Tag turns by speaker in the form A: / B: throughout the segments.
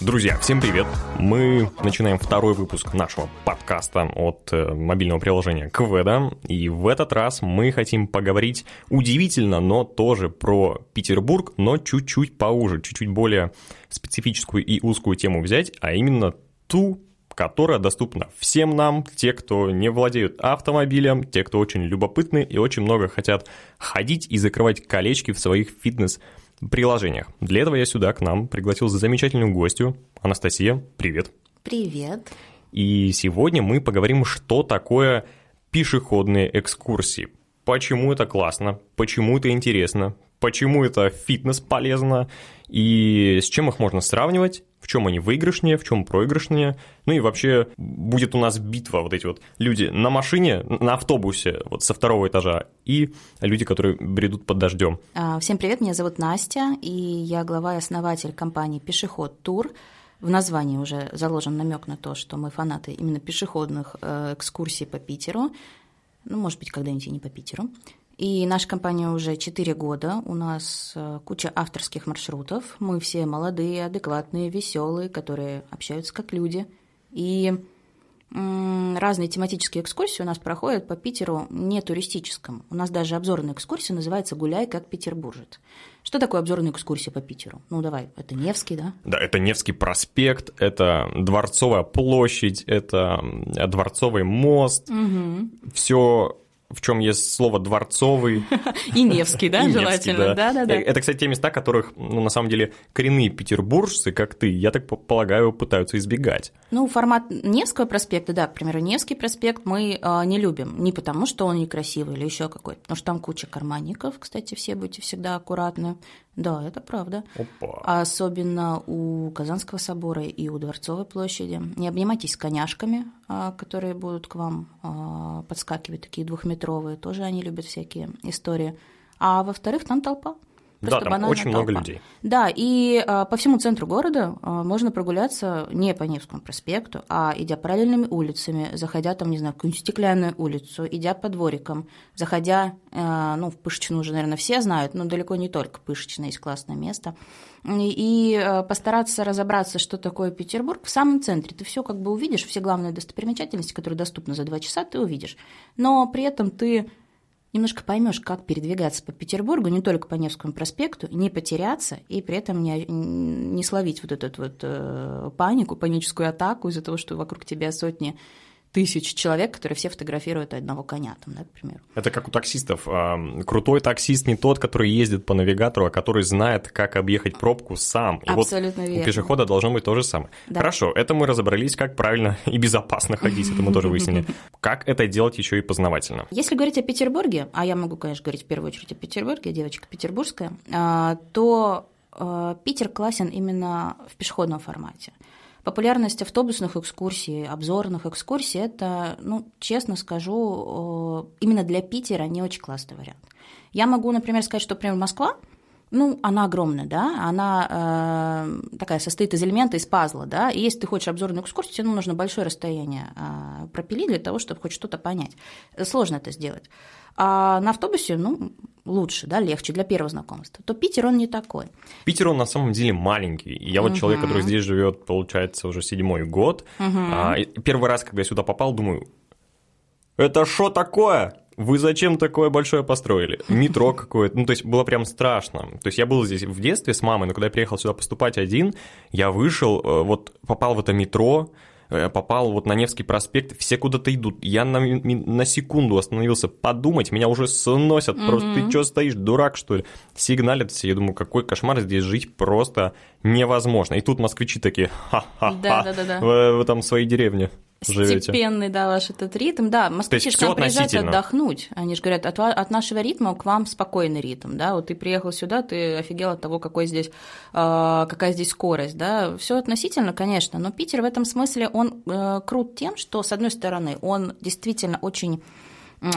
A: Друзья, всем привет! Мы начинаем второй выпуск нашего подкаста от э, мобильного приложения Кведа, и в этот раз мы хотим поговорить удивительно, но тоже про Петербург, но чуть-чуть поуже, чуть-чуть более специфическую и узкую тему взять, а именно ту, которая доступна всем нам, те, кто не владеют автомобилем, те, кто очень любопытны и очень много хотят ходить и закрывать колечки в своих фитнес приложениях. Для этого я сюда к нам пригласил замечательную гостью. Анастасия, привет.
B: Привет.
A: И сегодня мы поговорим, что такое пешеходные экскурсии. Почему это классно, почему это интересно, почему это фитнес полезно и с чем их можно сравнивать, в чем они выигрышнее, в чем проигрышнее. Ну и вообще будет у нас битва, вот эти вот люди на машине, на автобусе вот со второго этажа и люди, которые бредут под дождем.
B: А, всем привет, меня зовут Настя, и я глава и основатель компании «Пешеход Тур». В названии уже заложен намек на то, что мы фанаты именно пешеходных э, экскурсий по Питеру. Ну, может быть, когда-нибудь и не по Питеру. И наша компания уже 4 года, у нас э, куча авторских маршрутов, мы все молодые, адекватные, веселые, которые общаются как люди. И разные тематические экскурсии у нас проходят по Питеру не туристическом. У нас даже обзорная экскурсия называется «Гуляй как петербуржец». Что такое обзорная экскурсия по Питеру? Ну, давай, это Невский, да?
A: Да, это Невский проспект, это Дворцовая площадь, это Дворцовый мост. Угу. Все в чем есть слово дворцовый.
B: И Невский, да, желательно. Да, да, да.
A: Это, кстати, те места, которых, ну, на самом деле, коренные петербуржцы, как ты, я так полагаю, пытаются избегать.
B: Ну, формат Невского проспекта, да, к примеру, Невский проспект мы э, не любим. Не потому, что он некрасивый или еще какой-то, потому что там куча карманников, кстати, все будьте всегда аккуратны. Да, это правда.
A: Опа.
B: А особенно у Казанского собора и у Дворцовой площади. Не обнимайтесь с коняшками, а, которые будут к вам а, подскакивать, такие двухметровые. Тоже они любят всякие истории. А во-вторых, там толпа.
A: Просто да, там очень толпа. много людей.
B: Да, и а, по всему центру города а, можно прогуляться не по Невскому проспекту, а идя параллельными улицами, заходя там, не знаю, в какую-нибудь стеклянную улицу, идя по дворикам, заходя, а, ну, в Пышечную уже, наверное, все знают, но далеко не только Пышечная есть классное место, и, и а, постараться разобраться, что такое Петербург в самом центре. Ты все как бы увидишь, все главные достопримечательности, которые доступны за два часа, ты увидишь. Но при этом ты немножко поймешь, как передвигаться по Петербургу, не только по Невскому проспекту, не потеряться и при этом не, не словить вот эту вот э, панику, паническую атаку из-за того, что вокруг тебя сотни тысяч человек, которые все фотографируют одного коня, там, да, к примеру.
A: Это как у таксистов. Крутой таксист не тот, который ездит по навигатору, а который знает, как объехать пробку сам.
B: И Абсолютно вот верно.
A: у пешехода должно быть то же самое. Да. Хорошо, это мы разобрались, как правильно и безопасно ходить, это мы тоже выяснили. Как это делать еще и познавательно?
B: Если говорить о Петербурге, а я могу, конечно, говорить в первую очередь о Петербурге, девочка петербургская, а, то а, Питер классен именно в пешеходном формате. Популярность автобусных экскурсий, обзорных экскурсий – это, ну, честно скажу, именно для Питера не очень классный вариант. Я могу, например, сказать, что, например, Москва, ну, она огромная, да, она э, такая состоит из элемента, из пазла, да, и если ты хочешь обзорную экскурсию, тебе ну, нужно большое расстояние э, пропилить для того, чтобы хоть что-то понять. Сложно это сделать. А на автобусе, ну, лучше, да, легче для первого знакомства, то Питер, он не такой.
A: Питер, он на самом деле маленький. И я вот uh-huh. человек, который здесь живет, получается, уже седьмой год. Uh-huh. А, первый раз, когда я сюда попал, думаю, это что такое? Вы зачем такое большое построили? Метро какое-то. Ну, то есть было прям страшно. То есть я был здесь в детстве с мамой, но когда я приехал сюда поступать один, я вышел, э, вот попал в это метро, попал вот на Невский проспект, все куда-то идут. Я на, на секунду остановился подумать, меня уже сносят. Mm-hmm. Просто ты что стоишь, дурак, что ли? Сигналят все. Я думаю, какой кошмар здесь жить просто невозможно. И тут москвичи такие, ха-ха-ха, да, да, да, да. В, в там своей деревне живете.
B: Степенный, да, ваш этот ритм. Да, москвичи же к нам приезжают отдохнуть. Они же говорят, от, от нашего ритма к вам спокойный ритм, да, вот ты приехал сюда, ты офигел от того, какой здесь, э, какая здесь скорость, да, все относительно, конечно, но Питер в этом смысле, он э, крут тем, что, с одной стороны, он действительно очень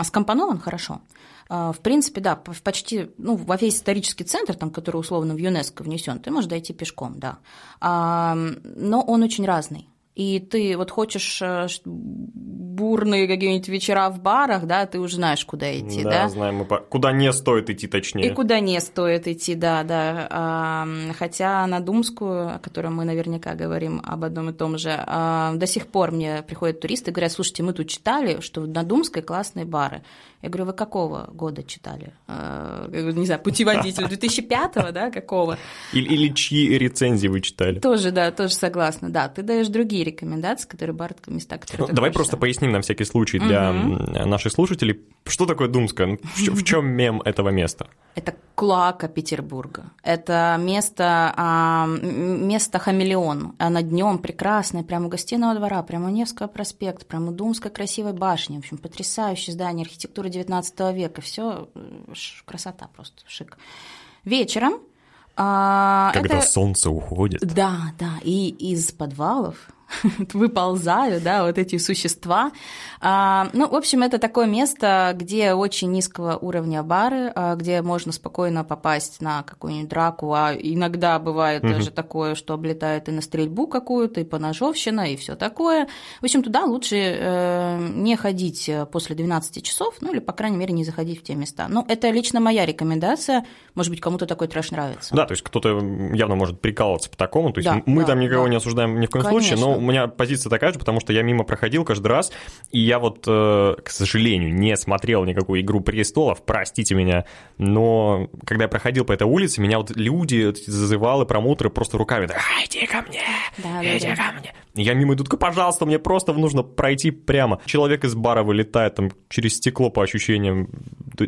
B: скомпонован хорошо, в принципе, да, почти, ну, во весь исторический центр, там, который условно в ЮНЕСКО внесен, ты можешь дойти пешком, да. Но он очень разный и ты вот хочешь э, бурные какие-нибудь вечера в барах, да, ты уже знаешь, куда идти, да?
A: Да, знаем мы, куда не стоит идти, точнее.
B: И куда не стоит идти, да, да. Хотя на Думскую, о которой мы наверняка говорим об одном и том же, до сих пор мне приходят туристы и говорят, слушайте, мы тут читали, что на Думской классные бары. Я говорю, вы какого года читали? А, не знаю, путеводитель 2005-го, да, какого?
A: Или, или чьи рецензии вы читали?
B: Тоже, да, тоже согласна, да. Ты даешь другие рекомендации, которые бары, места, которые
A: ну, Давай просто поясним на всякий случай для угу. наших слушателей, что такое Думская, в, в чем мем этого места?
B: Это клака Петербурга. Это место, а, место хамелеон. Она днем прекрасная, прямо у гостиного двора, прямо у Невского проспекта, прямо у Думской красивой башни. В общем, потрясающее здание архитектуры 19 века. Все красота просто, шик. Вечером
A: а, Когда это... солнце уходит.
B: Да, да, и из подвалов выползают, да, вот эти существа. А, ну, в общем, это такое место, где очень низкого уровня бары, а, где можно спокойно попасть на какую-нибудь драку, а иногда бывает даже такое, что облетает и на стрельбу какую-то, и поножовщина, и все такое. В общем, туда лучше э, не ходить после 12 часов, ну, или, по крайней мере, не заходить в те места. Ну, это лично моя рекомендация. Может быть, кому-то такой трэш нравится.
A: Да, то есть кто-то явно может прикалываться по такому. То есть да, мы да, там никого да. не осуждаем ни в коем Конечно. случае, но меня позиция такая же, потому что я мимо проходил каждый раз, и я вот, э, к сожалению, не смотрел никакую «Игру престолов», простите меня, но когда я проходил по этой улице, меня вот люди зазывали, промоутеры просто руками, да, иди ко мне, да, иди да, ко мне. Я мимо иду, пожалуйста, мне просто нужно пройти прямо. Человек из бара вылетает там через стекло по ощущениям.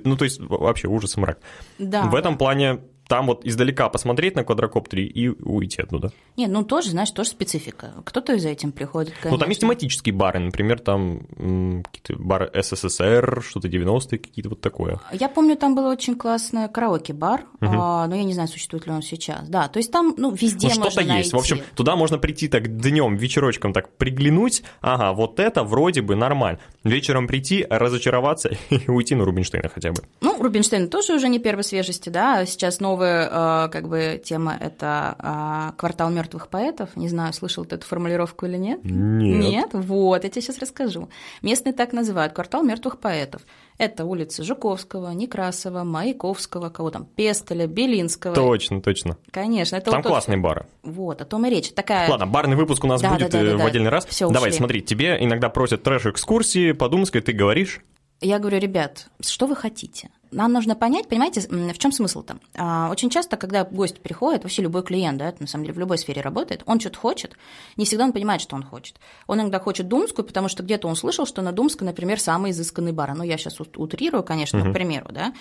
A: Ну, то есть вообще ужас и мрак. Да, В этом плане там вот издалека посмотреть на квадрокоптере и уйти оттуда.
B: Нет, ну тоже, знаешь, тоже специфика. Кто-то за этим приходит, конечно.
A: Ну, там есть тематические бары, например, там какие-то бары СССР, что-то 90-е, какие-то вот такое.
B: Я помню, там был очень классный караоке-бар, угу. а, но я не знаю, существует ли он сейчас. Да, то есть там, ну, везде ну,
A: что-то есть. В общем, туда можно прийти так днем, вечерочком так приглянуть, ага, вот это вроде бы нормально. Вечером прийти, разочароваться и уйти на Рубинштейна хотя бы.
B: Ну, Рубинштейн тоже уже не первой свежести, да, сейчас новый новая как бы тема – это а, квартал мертвых поэтов. Не знаю, слышал ты эту формулировку или нет?
A: Нет.
B: Нет? Вот, я тебе сейчас расскажу. Местные так называют – квартал мертвых поэтов. Это улицы Жуковского, Некрасова, Маяковского, кого там, Пестеля, Белинского.
A: Точно, точно.
B: Конечно. Это
A: там
B: вот
A: классные бары.
B: Вот, о том и речь. Такая...
A: Ладно, барный выпуск у нас
B: да,
A: будет
B: да, да,
A: э, в
B: да,
A: отдельный раз.
B: Всё,
A: Давай,
B: ушли.
A: смотри, тебе иногда просят трэш-экскурсии по Думской, ты говоришь?
B: Я говорю, ребят, что вы хотите? Нам нужно понять, понимаете, в чем смысл-то? А, очень часто, когда гость приходит, вообще любой клиент, да, это на самом деле в любой сфере работает, он что-то хочет, не всегда он понимает, что он хочет. Он иногда хочет Думскую, потому что где-то он слышал, что на Думской, например, самый изысканный бар. Ну, я сейчас утрирую, конечно, uh-huh. к примеру, да.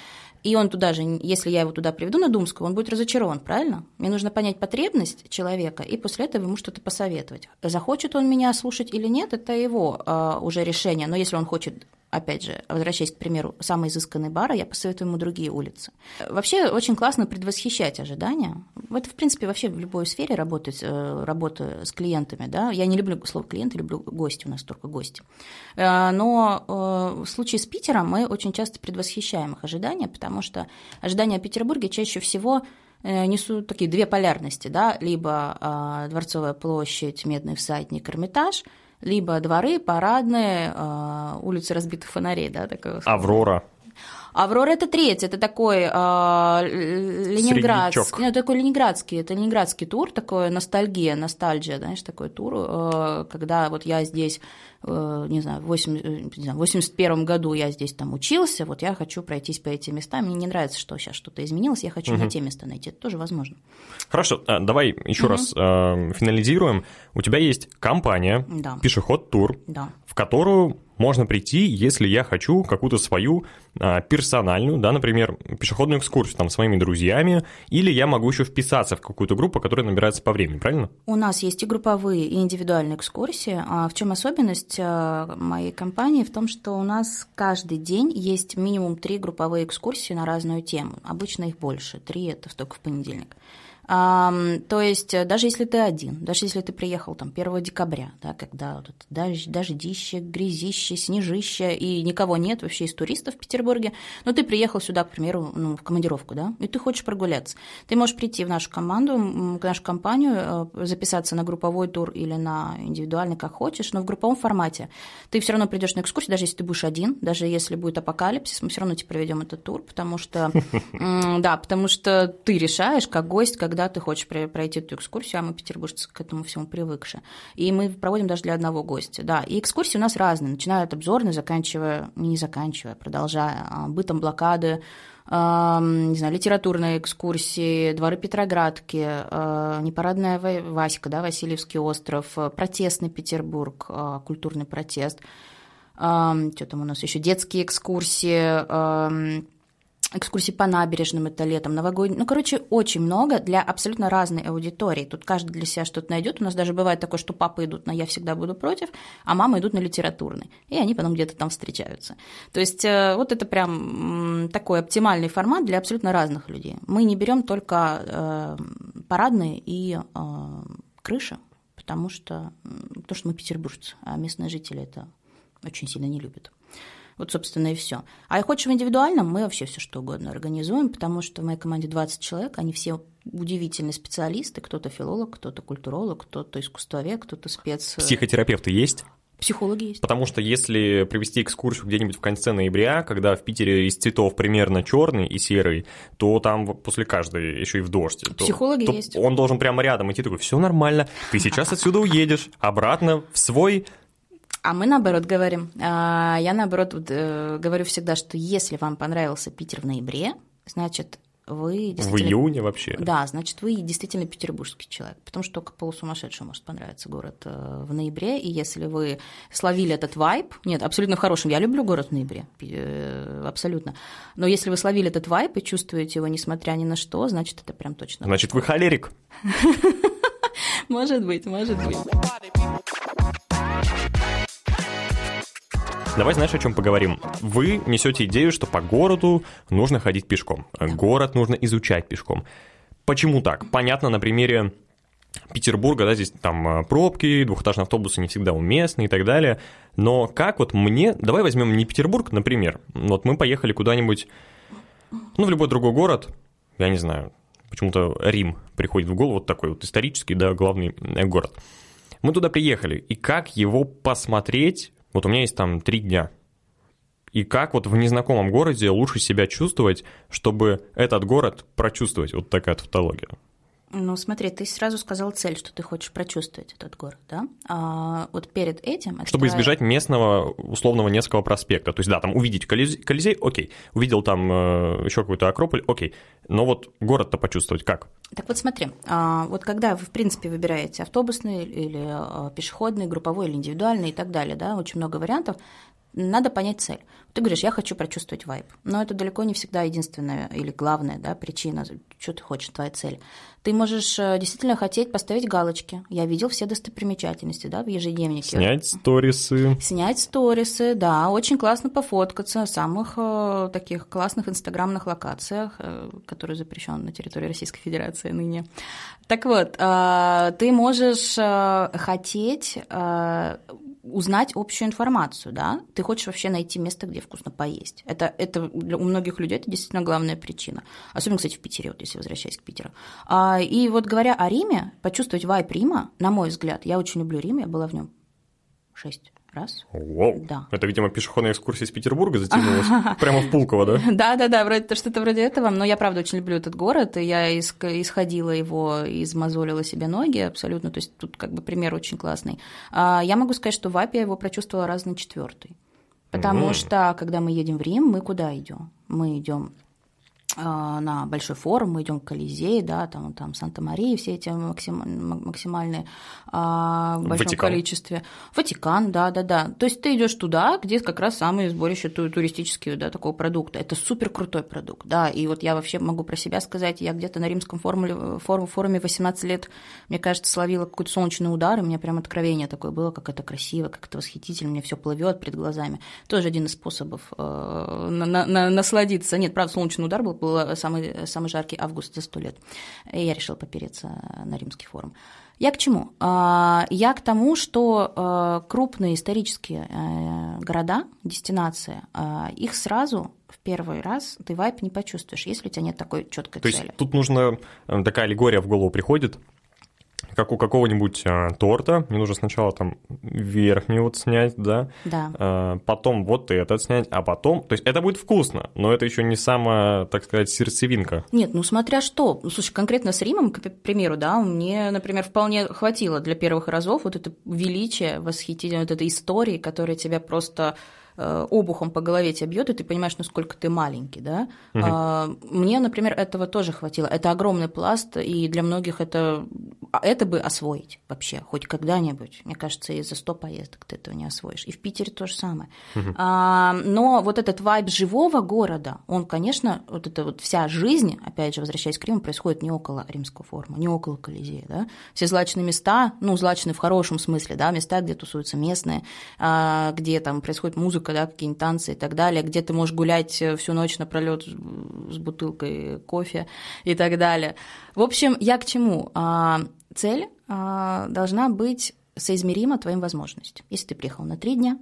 B: И он туда же, если я его туда приведу на Думскую, он будет разочарован, правильно? Мне нужно понять потребность человека и после этого ему что-то посоветовать. Захочет он меня слушать или нет, это его э, уже решение. Но если он хочет опять же, возвращаясь к примеру, самый изысканный бар, я посоветую ему другие улицы. Вообще очень классно предвосхищать ожидания. Это, в принципе, вообще в любой сфере работать, э, работа с клиентами. Да? Я не люблю слово клиенты, люблю гости, у нас только гости. Э, но э, в случае с Питером мы очень часто предвосхищаем их ожидания, потому что ожидания о Петербурге чаще всего несут такие две полярности, да, либо Дворцовая площадь, Медный всадник, Эрмитаж – либо дворы, парадные, а, улицы разбитых фонарей, да, такое.
A: Аврора.
B: Аврора это третье, это такой э, ленинградский, ну, такой ленинградский, это ленинградский тур, такой ностальгия, ностальгия, знаешь, такой тур, э, когда вот я здесь, э, не знаю, в 81 году я здесь там учился, вот я хочу пройтись по этим местам, мне не нравится, что сейчас что-то изменилось, я хочу угу. на те места найти, это тоже возможно.
A: Хорошо, давай еще угу. раз э, финализируем. У тебя есть компания,
B: да.
A: пешеход тур,
B: да.
A: в которую можно прийти, если я хочу какую-то свою а, персональную, да, например, пешеходную экскурсию там своими друзьями, или я могу еще вписаться в какую-то группу, которая набирается по времени, правильно?
B: У нас есть и групповые, и индивидуальные экскурсии. А в чем особенность а, моей компании? В том, что у нас каждый день есть минимум три групповые экскурсии на разную тему. Обычно их больше, три это только в понедельник. То есть э, даже если ты один, даже если ты приехал там 1 декабря, да, когда вот дождь, дождище, грязище, снежище, и никого нет вообще из туристов в Петербурге, но ты приехал сюда, к примеру, ну, в командировку, да, и ты хочешь прогуляться, ты можешь прийти в нашу команду, в нашу компанию, э, записаться на групповой тур или на индивидуальный, как хочешь, но в групповом формате. Ты все равно придешь на экскурсию, даже если ты будешь один, даже если будет апокалипсис, мы все равно тебе проведем этот тур, потому что, да, потому что ты решаешь, как гость, как когда ты хочешь пройти эту экскурсию, а мы, петербуржцы, к этому всему привыкшие. И мы проводим даже для одного гостя. Да, и экскурсии у нас разные, начиная от обзорной, заканчивая, не заканчивая, продолжая а, бытом блокады, не знаю, литературные экскурсии, дворы Петроградки, а, непарадная Васька, да, Васильевский остров, протестный Петербург, а, культурный протест, что там у нас еще, детские экскурсии, экскурсии по набережным это летом, новогодний. Ну, короче, очень много для абсолютно разной аудитории. Тут каждый для себя что-то найдет. У нас даже бывает такое, что папы идут на «Я всегда буду против», а мамы идут на литературный. И они потом где-то там встречаются. То есть э, вот это прям такой оптимальный формат для абсолютно разных людей. Мы не берем только э, парадные и э, крыши, потому что, то, что мы петербуржцы, а местные жители это очень сильно не любят. Вот, собственно, и все. А хочешь в индивидуальном, мы вообще все что угодно организуем, потому что в моей команде 20 человек, они все удивительные специалисты, кто-то филолог, кто-то культуролог, кто-то искусствовед, кто-то спец...
A: Психотерапевты есть?
B: Психологи есть.
A: Потому что если провести экскурсию где-нибудь в конце ноября, когда в Питере из цветов примерно черный и серый, то там после каждой еще и в дождь.
B: Психологи
A: то,
B: есть.
A: То он должен прямо рядом идти такой, все нормально, ты сейчас отсюда уедешь обратно в свой
B: а мы наоборот говорим. А, я наоборот э, говорю всегда, что если вам понравился Питер в ноябре, значит, вы
A: действительно... В июне вообще?
B: Да, значит, вы действительно петербургский человек, потому что только полусумасшедшему может понравиться город э, в ноябре, и если вы словили этот вайб, нет, абсолютно в хорошем, я люблю город в ноябре, э, абсолютно, но если вы словили этот вайб и чувствуете его, несмотря ни на что, значит, это прям точно.
A: Значит, вы холерик?
B: Может быть, может быть.
A: Давай знаешь, о чем поговорим? Вы несете идею, что по городу нужно ходить пешком. Город нужно изучать пешком. Почему так? Понятно на примере Петербурга, да, здесь там а, пробки, двухэтажные автобусы не всегда уместны и так далее. Но как вот мне, давай возьмем не Петербург, например, вот мы поехали куда-нибудь, ну, в любой другой город, я не знаю, почему-то Рим приходит в голову, вот такой вот исторический, да, главный э, город. Мы туда приехали, и как его посмотреть вот у меня есть там три дня. И как вот в незнакомом городе лучше себя чувствовать, чтобы этот город прочувствовать? Вот такая тавтология.
B: Ну, смотри, ты сразу сказал цель, что ты хочешь прочувствовать этот город, да? А вот перед этим...
A: Чтобы твоя... избежать местного условного Невского проспекта. То есть, да, там увидеть Колизей, Колизей окей. Увидел там э, еще какой-то Акрополь, окей. Но вот город-то почувствовать как?
B: Так вот смотри, а, вот когда вы, в принципе, выбираете автобусный или а, пешеходный, групповой или индивидуальный и так далее, да, очень много вариантов, надо понять цель. Ты говоришь, я хочу прочувствовать вайб, но это далеко не всегда единственная или главная да, причина, что ты хочешь, твоя цель. Ты можешь э, действительно хотеть поставить галочки. Я видел все достопримечательности да, в ежедневнике.
A: Снять сторисы.
B: Снять сторисы, да, очень классно пофоткаться в самых э, таких классных инстаграмных локациях, э, которые запрещены на территории Российской Федерации ныне. Так вот, э, ты можешь э, хотеть э, узнать общую информацию, да, ты хочешь вообще найти место, где вкусно поесть. Это, это для, у многих людей это действительно главная причина. Особенно, кстати, в Питере, вот если возвращаясь к Питеру. А, и вот говоря о Риме, почувствовать вайп Рима, на мой взгляд, я очень люблю Рим, я была в нем шесть раз.
A: Вау. Да. Это, видимо, пешеходная экскурсия из Петербурга затянулась прямо в Пулково, да?
B: Да, да, да, вроде что-то вроде этого. Но я правда очень люблю этот город, и я исходила его, измозолила себе ноги абсолютно. То есть тут как бы пример очень классный. А, я могу сказать, что в Апе я его прочувствовала раз на четвертый. Потому что, когда мы едем в Рим, мы куда идем? Мы идем на большой форум, мы идем к Колизей, да, там, там Санта-Мария, все эти максим, максимальные а, в большом Ватикан. количестве. Ватикан, да, да, да. То есть ты идешь туда, где как раз самые сборище туристические, да, такого продукта. Это супер крутой продукт, да. И вот я вообще могу про себя сказать, я где-то на римском форуме, форум, форуме 18 лет, мне кажется, словила какой-то солнечный удар, и у меня прям откровение такое было, как это красиво, как это восхитительно, мне все плывет перед глазами. Тоже один из способов э, на, на, насладиться. Нет, правда, солнечный удар был был самый, самый жаркий август за сто лет. И я решила попереться на римский форум. Я к чему? А, я к тому, что крупные исторические э, города, дестинации, их сразу в первый раз ты вайп не почувствуешь, если у тебя нет такой четкой
A: То
B: цели.
A: есть тут нужно, э, такая аллегория в голову приходит, как у какого-нибудь а, торта, мне нужно сначала там верхний вот снять, да,
B: Да.
A: а, потом вот этот снять, а потом, то есть это будет вкусно, но это еще не самая, так сказать, сердцевинка.
B: Нет, ну смотря что. Ну, слушай, конкретно с Римом, к примеру, да, мне, например, вполне хватило для первых разов вот это величие, восхитительное, вот этой истории, которая тебя просто обухом по голове тебя бьет, и ты понимаешь, насколько ты маленький, да. А, Мне, например, этого тоже хватило. Это огромный пласт, и для многих это, а это бы освоить вообще, хоть когда-нибудь. Мне кажется, и за 100 поездок ты этого не освоишь. И в Питере то же самое. А, Но вот этот вайб живого города, он, конечно, вот эта вот вся жизнь, опять же, возвращаясь к Риму, происходит не около римского форума, не около Колизея, да. Все злачные места, ну, злачные в хорошем смысле, да, места, где тусуются местные, где там происходит музыка, да, какие-нибудь танцы и так далее, где ты можешь гулять э, всю ночь напролет с бутылкой кофе и так далее. В общем, я к чему? А, Цель а, должна быть соизмерима твоим возможностям. Если ты приехал на три дня,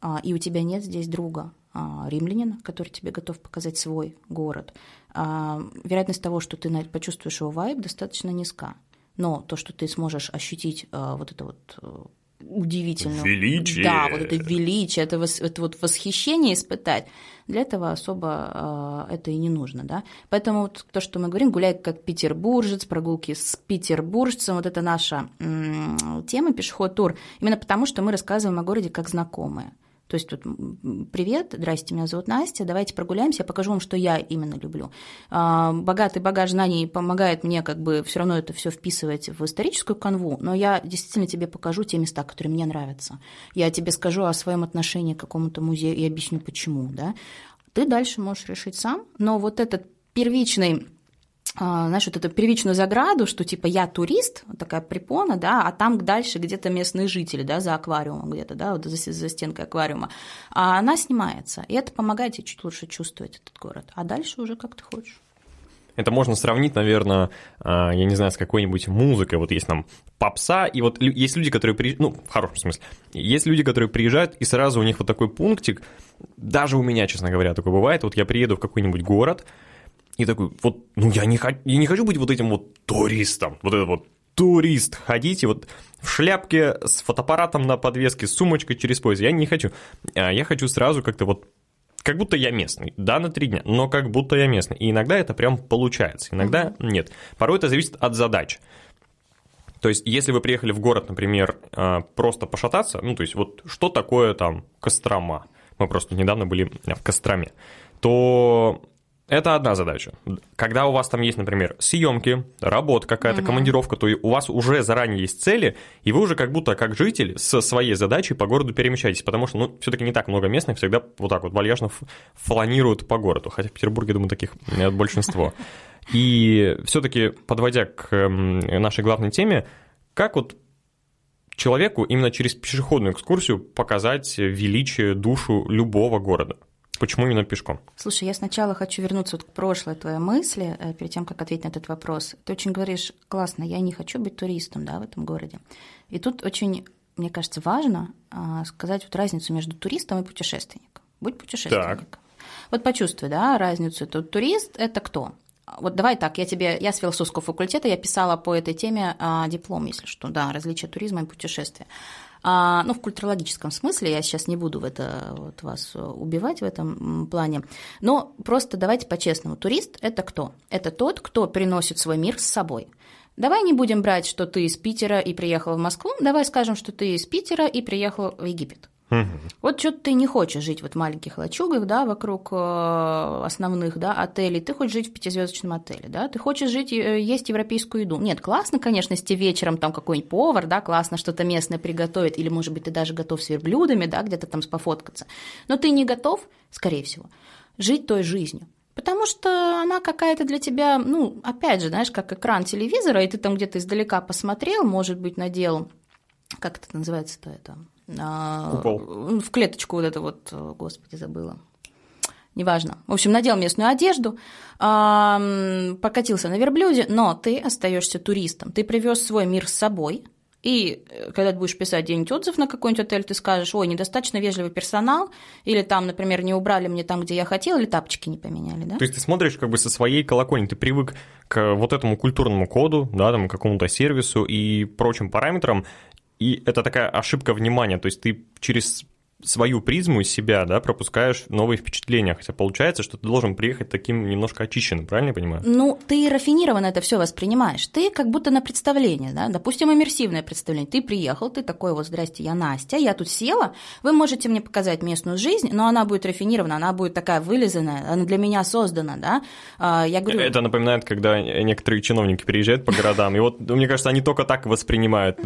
B: а, и у тебя нет здесь друга, римлянина, который тебе готов показать свой город, вероятность того, что ты почувствуешь его вайб, достаточно низка. Но то, что ты сможешь ощутить вот это вот удивительное...
A: Величие.
B: Да, вот это величие, это, вос- это вот восхищение испытать, для этого особо э, это и не нужно, да. Поэтому вот то, что мы говорим, гуляй как петербуржец, прогулки с петербуржцем, вот это наша м, тема пешеход-тур, именно потому, что мы рассказываем о городе как знакомые. То есть тут привет, здрасте, меня зовут Настя, давайте прогуляемся, я покажу вам, что я именно люблю. А, Богатый багаж знаний помогает мне как бы все равно это все вписывать в историческую канву, но я действительно тебе покажу те места, которые мне нравятся. Я тебе скажу о своем отношении к какому-то музею и объясню, почему, да. Ты дальше можешь решить сам, но вот этот первичный знаешь, вот эту первичную заграду, что типа я турист, такая препона, да, а там дальше где-то местные жители, да, за аквариумом где-то, да, вот за, за стенкой аквариума, а она снимается, и это помогает тебе чуть лучше чувствовать этот город, а дальше уже как ты хочешь.
A: Это можно сравнить, наверное, а, я не знаю, с какой-нибудь музыкой. Вот есть там попса, и вот есть люди, которые приезжают, ну, в хорошем смысле, есть люди, которые приезжают, и сразу у них вот такой пунктик, даже у меня, честно говоря, такое бывает, вот я приеду в какой-нибудь город, и такой, вот, ну, я не, хочу, я не хочу быть вот этим вот туристом, вот это вот турист, ходите вот в шляпке с фотоаппаратом на подвеске, с сумочкой через пояс, я не хочу. А Я хочу сразу как-то вот как будто я местный, да, на три дня, но как будто я местный. И иногда это прям получается, иногда нет. Порой это зависит от задач. То есть, если вы приехали в город, например, а, просто пошататься, ну, то есть, вот что такое там Кострома? Мы просто недавно были в Костроме. То это одна задача. Когда у вас там есть, например, съемки, работа какая-то, командировка, то у вас уже заранее есть цели, и вы уже как будто как житель со своей задачей по городу перемещаетесь, потому что, ну, все-таки не так много местных всегда вот так вот вальяжно фланируют по городу, хотя в Петербурге, думаю, таких э, большинство. И все-таки, подводя к эм, нашей главной теме, как вот человеку именно через пешеходную экскурсию показать величие, душу любого города? Почему именно пешком?
B: Слушай, я сначала хочу вернуться вот к прошлой твоей мысли, э, перед тем, как ответить на этот вопрос. Ты очень говоришь, классно, я не хочу быть туристом да, в этом городе. И тут очень, мне кажется, важно а, сказать вот разницу между туристом и путешественником. Будь путешественником. Вот почувствуй, да, разницу. Тут турист – это кто? Вот давай так, я тебе, я с философского факультета, я писала по этой теме а, диплом, если что, да, различие туризма и путешествия. А, ну, в культурологическом смысле, я сейчас не буду в это вот вас убивать в этом плане, но просто давайте по-честному. Турист – это кто? Это тот, кто приносит свой мир с собой. Давай не будем брать, что ты из Питера и приехал в Москву, давай скажем, что ты из Питера и приехал в Египет. Вот что-то ты не хочешь жить вот в маленьких лачугах, да, вокруг э, основных, да, отелей. Ты хочешь жить в пятизвездочном отеле, да. Ты хочешь жить, э, есть европейскую еду. Нет, классно, конечно, если вечером там какой-нибудь повар, да, классно что-то местное приготовит, или, может быть, ты даже готов с верблюдами, да, где-то там пофоткаться. Но ты не готов, скорее всего, жить той жизнью. Потому что она какая-то для тебя, ну, опять же, знаешь, как экран телевизора, и ты там где-то издалека посмотрел, может быть, надел, как это называется-то это? А,
A: Купол.
B: В клеточку вот это вот, о, господи, забыла. неважно. В общем, надел местную одежду, покатился на верблюде, но ты остаешься туристом. Ты привез свой мир с собой, и э, когда ты будешь писать где-нибудь отзыв на какой-нибудь отель, ты скажешь, ой, недостаточно вежливый персонал, или там, например, не убрали мне там, где я хотел, или тапочки не поменяли, да?
A: То есть ты смотришь как бы со своей колокольни, ты привык к вот этому культурному коду, да, там, какому-то сервису и прочим параметрам, и это такая ошибка внимания, то есть ты через свою призму из себя, да, пропускаешь новые впечатления, хотя получается, что ты должен приехать таким немножко очищенным, правильно я понимаю?
B: Ну, ты рафинированно это все воспринимаешь, ты как будто на представление, да, допустим, иммерсивное представление, ты приехал, ты такой вот, здрасте, я Настя, я тут села, вы можете мне показать местную жизнь, но она будет рафинирована, она будет такая вылизанная, она для меня создана, да,
A: а, я говорю... Это напоминает, когда некоторые чиновники приезжают по городам, и вот, мне кажется, они только так воспринимают,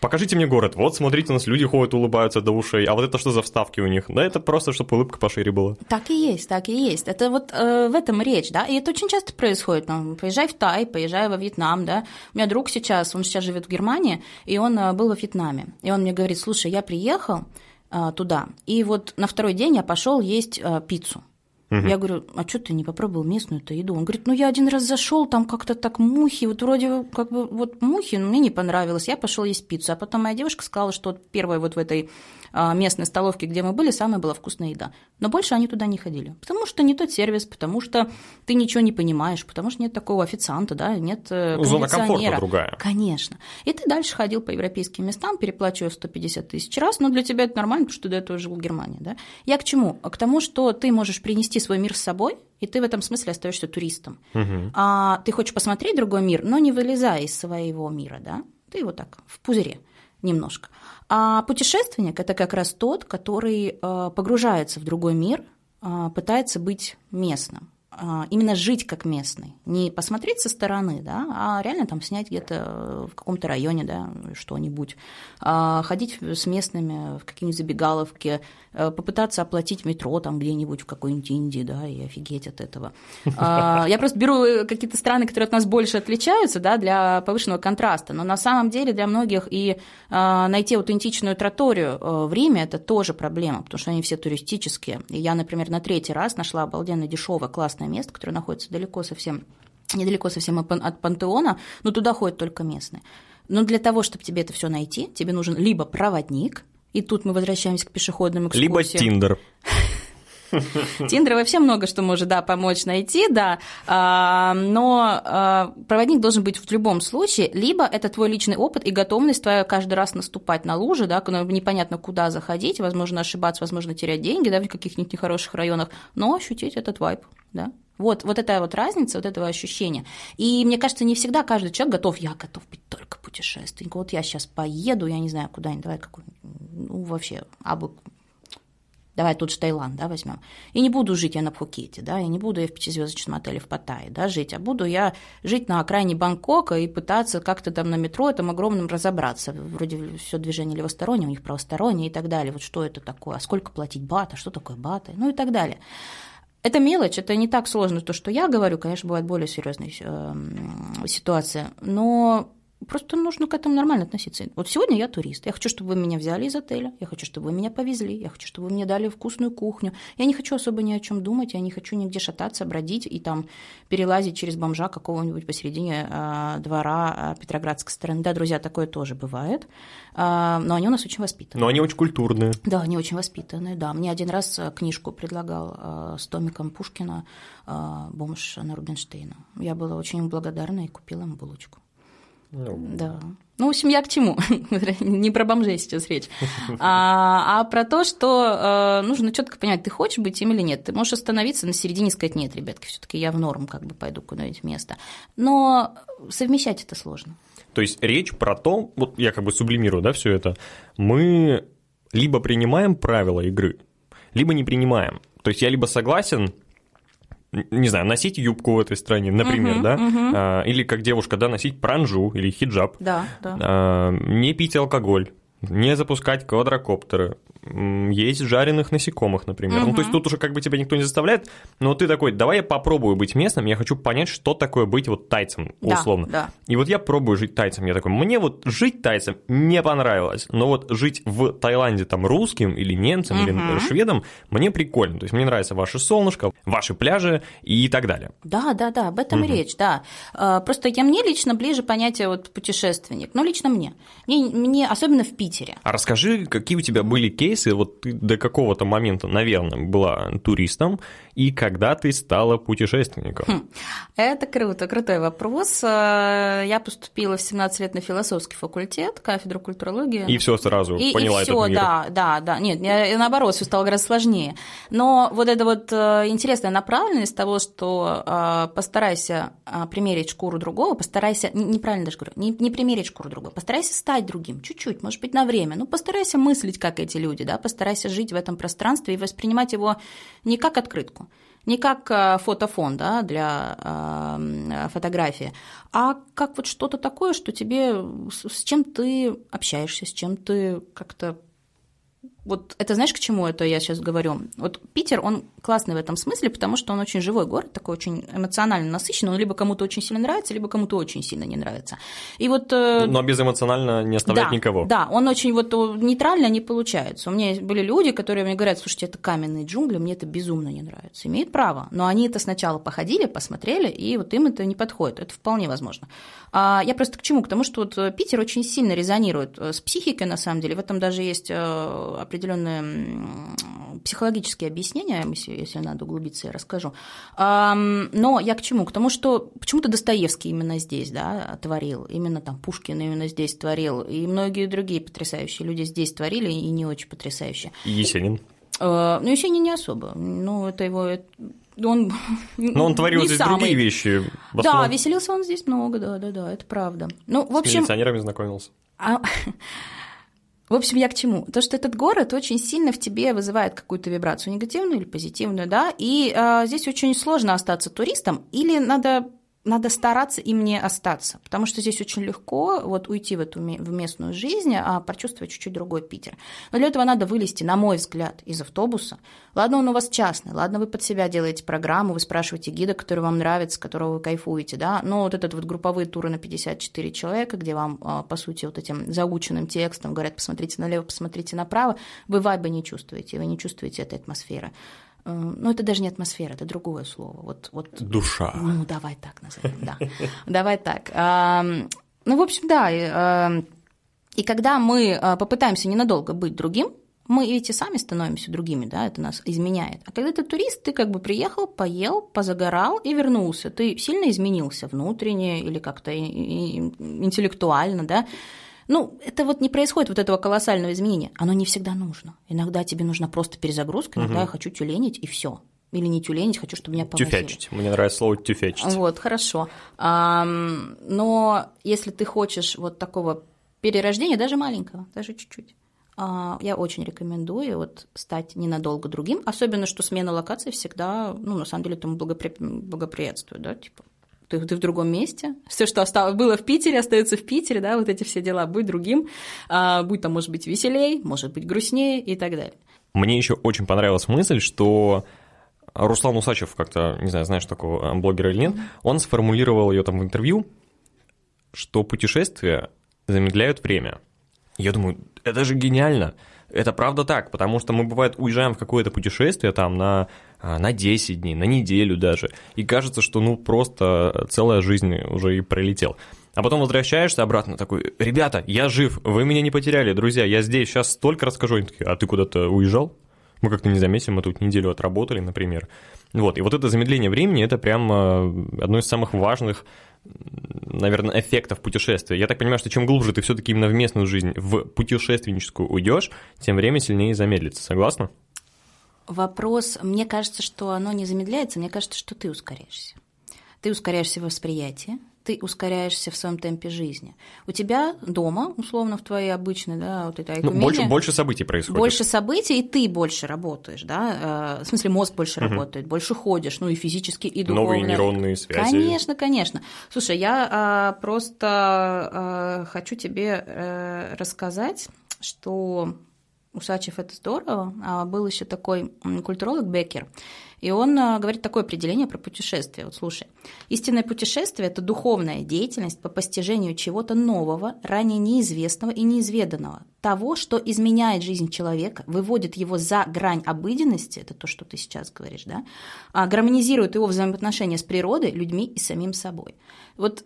A: покажите мне город, вот, смотрите, у нас люди ходят, улыбаются до ушей, а вот это что за вставки у них. Да, это просто, чтобы улыбка пошире была.
B: Так и есть, так и есть. Это вот э, в этом речь, да, и это очень часто происходит. Ну, поезжай в Тай, поезжай во Вьетнам, да. У меня друг сейчас, он сейчас живет в Германии, и он э, был во Вьетнаме. И он мне говорит, слушай, я приехал э, туда, и вот на второй день я пошел есть э, пиццу. Угу. Я говорю, а что ты не попробовал местную-то еду? Он говорит, ну я один раз зашел, там как-то так мухи, вот вроде как бы вот мухи, но мне не понравилось. Я пошел есть пиццу, а потом моя девушка сказала, что первая вот в этой а, местной столовке, где мы были, самая была вкусная еда. Но больше они туда не ходили. Потому что не тот сервис, потому что ты ничего не понимаешь, потому что нет такого официанта, да, нет
A: ну, Зона комфорта другая.
B: Конечно. И ты дальше ходил по европейским местам, переплачивая 150 тысяч раз, но для тебя это нормально, потому что ты до этого жил в Германии, да. Я к чему? К тому, что ты можешь принести свой мир с собой, и ты в этом смысле остаешься туристом. Угу. А ты хочешь посмотреть другой мир, но не вылезая из своего мира, да? Ты вот так в пузыре немножко. А путешественник это как раз тот, который э, погружается в другой мир, э, пытается быть местным. А, именно жить как местный, не посмотреть со стороны, да, а реально там снять где-то в каком-то районе, да, что-нибудь, а, ходить с местными в какие-нибудь забегаловки, э, попытаться оплатить метро там где-нибудь в какой-нибудь Индии, да, и офигеть от этого. А, я просто беру э, какие-то страны, которые от нас больше отличаются, да, для повышенного контраста, но на самом деле для многих и найти аутентичную траторию э, в Риме – это тоже проблема, потому что они все туристические. И я, например, на третий раз нашла обалденно дешевое, классное место, которое находится далеко совсем недалеко совсем от пантеона, но туда ходят только местные. Но для того, чтобы тебе это все найти, тебе нужен либо проводник, и тут мы возвращаемся к пешеходным экскурсиям.
A: Либо Тиндер.
B: Тиндер вообще много что может, да, помочь найти, да, а, но а, проводник должен быть в любом случае, либо это твой личный опыт и готовность твоя каждый раз наступать на лужи, да, непонятно куда заходить, возможно ошибаться, возможно терять деньги, да, в каких-нибудь нехороших районах, но ощутить этот вайп, да. Вот, вот эта вот разница, вот этого ощущения. И мне кажется, не всегда каждый человек готов, я готов быть только путешественником. Вот я сейчас поеду, я не знаю, куда-нибудь, давай какой ну, вообще, абы давай тут же Таиланд, да, возьмем. И не буду жить я на Пхукете, да, и не буду я в пятизвездочном отеле в Паттайе, да, жить, а буду я жить на окраине Бангкока и пытаться как-то там на метро этом огромном разобраться. Вроде все движение левостороннее, у них правостороннее и так далее. Вот что это такое, а сколько платить бата, что такое баты, ну и так далее. Это мелочь, это не так сложно, то, что я говорю, конечно, бывает более серьезная э, ситуация, но Просто нужно к этому нормально относиться. Вот сегодня я турист. Я хочу, чтобы вы меня взяли из отеля. Я хочу, чтобы вы меня повезли. Я хочу, чтобы вы мне дали вкусную кухню. Я не хочу особо ни о чем думать. Я не хочу нигде шататься, бродить и там перелазить через бомжа какого-нибудь посередине э, двора э, Петроградской стороны. Да, друзья, такое тоже бывает. Э, но они у нас очень воспитанные.
A: Но они очень культурные.
B: Да, они очень воспитанные, да. Мне один раз книжку предлагал э, с томиком Пушкина э, «Бомж на Рубинштейна». Я была очень благодарна и купила ему булочку. Ну, да. Ну, в общем, я к чему? Не про бомжей сейчас речь, а, а про то, что э, нужно четко понять, ты хочешь быть им или нет. Ты можешь остановиться на середине и сказать, нет, ребятки, все-таки я в норм, как бы пойду куда-нибудь в место. Но совмещать это сложно.
A: То есть речь про то, вот я как бы сублимирую, да, все это, мы либо принимаем правила игры, либо не принимаем. То есть я либо согласен не знаю, носить юбку в этой стране, например, uh-huh, да, uh-huh. А, или как девушка, да, носить пранжу или хиджаб,
B: да, да.
A: А, не пить алкоголь, не запускать квадрокоптеры, есть жареных насекомых, например. Угу. Ну, то есть тут уже как бы тебя никто не заставляет, но ты такой, давай я попробую быть местным, я хочу понять, что такое быть вот тайцем, условно.
B: Да, да.
A: И вот я пробую жить тайцем, я такой, мне вот жить тайцем не понравилось, но вот жить в Таиланде там русским или немцем, угу. или шведом, мне прикольно. То есть мне нравится ваше солнышко, ваши пляжи и так далее.
B: Да, да, да, об этом угу. речь, да. А, просто я мне лично ближе понятие вот путешественник, ну, лично мне. Мне, мне особенно в Питере.
A: А расскажи, какие у тебя были кейсы, вот ты до какого-то момента, наверное, была туристом, и когда ты стала путешественником? Хм,
B: это круто, крутой вопрос. Э, я поступила в 17 лет на философский факультет, кафедру культурологии.
A: И все сразу
B: и,
A: поняла
B: и все,
A: этот мир.
B: да, да, да. Нет, я, наоборот, все стало гораздо сложнее. Но вот эта вот э, интересная направленность того, что э, постарайся примерить шкуру другого, постарайся, неправильно даже говорю, не, не примерить шкуру другого, постарайся стать другим, чуть-чуть, может быть, на время. Ну, постарайся мыслить, как эти люди, да, постарайся жить в этом пространстве и воспринимать его не как открытку, не как э, фотофон да, для э, фотографии, а как вот что-то такое, что тебе, с чем ты общаешься, с чем ты как-то вот это знаешь, к чему это я сейчас говорю? Вот Питер, он классный в этом смысле, потому что он очень живой город, такой очень эмоционально насыщенный. Он либо кому-то очень сильно нравится, либо кому-то очень сильно не нравится. И вот...
A: Э, Но безэмоционально не оставляет
B: да,
A: никого.
B: Да, он очень вот нейтрально не получается. У меня были люди, которые мне говорят, слушайте, это каменные джунгли, мне это безумно не нравится. Имеют право. Но они это сначала походили, посмотрели, и вот им это не подходит. Это вполне возможно. А я просто к чему? К тому, что вот Питер очень сильно резонирует э, с психикой, на самом деле. В этом даже есть э, определенные психологические объяснения, если, если надо углубиться, я расскажу. Но я к чему? К тому, что почему-то Достоевский именно здесь да, творил, именно там Пушкин именно здесь творил, и многие другие потрясающие люди здесь творили, и не очень потрясающие.
A: Есенин?
B: Э, ну, Есенин не особо. Ну, это его он
A: Но он творил здесь самый. другие вещи.
B: Да, веселился он здесь много, да, да, да, это правда. Ну, в общем... С
A: милиционерами знакомился. А...
B: В общем, я к чему? То, что этот город очень сильно в тебе вызывает какую-то вибрацию, негативную или позитивную, да, и э, здесь очень сложно остаться туристом, или надо надо стараться им не остаться, потому что здесь очень легко вот уйти в эту в местную жизнь, а прочувствовать чуть-чуть другой Питер. Но для этого надо вылезти, на мой взгляд, из автобуса. Ладно, он у вас частный, ладно, вы под себя делаете программу, вы спрашиваете гида, который вам нравится, которого вы кайфуете, да, но вот этот вот групповые туры на 54 человека, где вам, а, по сути, вот этим заученным текстом говорят, посмотрите налево, посмотрите направо, вы вайба не чувствуете, вы не чувствуете этой атмосферы. Э, ну, это даже не атмосфера, это другое слово. Вот, вот,
A: Душа.
B: Ну, давай так назовем, да. Давай так. Ну, в общем, да. И когда мы э, попытаемся ненадолго быть другим, мы ведь и сами становимся другими, да, это нас изменяет. А когда ты турист, ты как бы приехал, поел, позагорал и вернулся. Ты сильно изменился внутренне или как-то интеллектуально, да. Ну, это вот не происходит вот этого колоссального изменения. Оно не всегда нужно. Иногда тебе нужна просто перезагрузка, иногда угу. я хочу тюленить, и все. Или не тюленить, хочу, чтобы меня поносили.
A: Тюфячить. Мне нравится слово тюфячить.
B: Вот, хорошо. Но если ты хочешь вот такого перерождения, даже маленького, даже чуть-чуть, а, я очень рекомендую вот стать ненадолго другим, особенно что смена локации всегда, ну, на самом деле, этому благопри... благоприятствует, да, типа ты, ты в другом месте. Все, что осталось, было в Питере, остается в Питере, да, вот эти все дела. Будь другим, а, будь там, может быть, веселей, может быть, грустнее и так далее.
A: Мне еще очень понравилась мысль, что Руслан Усачев, как-то, не знаю, знаешь такого блогера или нет, он сформулировал ее там в интервью, что путешествия замедляют время. Я думаю, это же гениально. Это правда так, потому что мы, бывает, уезжаем в какое-то путешествие там на, на 10 дней, на неделю даже, и кажется, что ну просто целая жизнь уже и пролетел. А потом возвращаешься обратно такой, ребята, я жив, вы меня не потеряли, друзья, я здесь, сейчас столько расскажу. Они такие, а ты куда-то уезжал? Мы как-то не заметили, мы тут неделю отработали, например. Вот, и вот это замедление времени, это прям а, одно из самых важных наверное, эффектов путешествия. Я так понимаю, что чем глубже ты все-таки именно в местную жизнь, в путешественническую уйдешь, тем время сильнее замедлится. Согласна?
B: Вопрос, мне кажется, что оно не замедляется, мне кажется, что ты ускоряешься. Ты ускоряешься в восприятии, ты ускоряешься в своем темпе жизни. У тебя дома, условно, в твоей обычной, да, вот этой
A: ну, больше, больше событий происходит.
B: Больше событий, и ты больше работаешь, да, э, в смысле мозг больше угу. работает, больше ходишь, ну и физически, и духовно.
A: Новые нейронные связи.
B: Конечно, конечно. Слушай, я а, просто а, хочу тебе а, рассказать, что Усачев – это здорово. А был еще такой культуролог Беккер. И он а, говорит такое определение про путешествие. Вот слушай. Истинное путешествие – это духовная деятельность по постижению чего-то нового, ранее неизвестного и неизведанного. Того, что изменяет жизнь человека, выводит его за грань обыденности, это то, что ты сейчас говоришь, да, а гармонизирует его взаимоотношения с природой, людьми и самим собой. Вот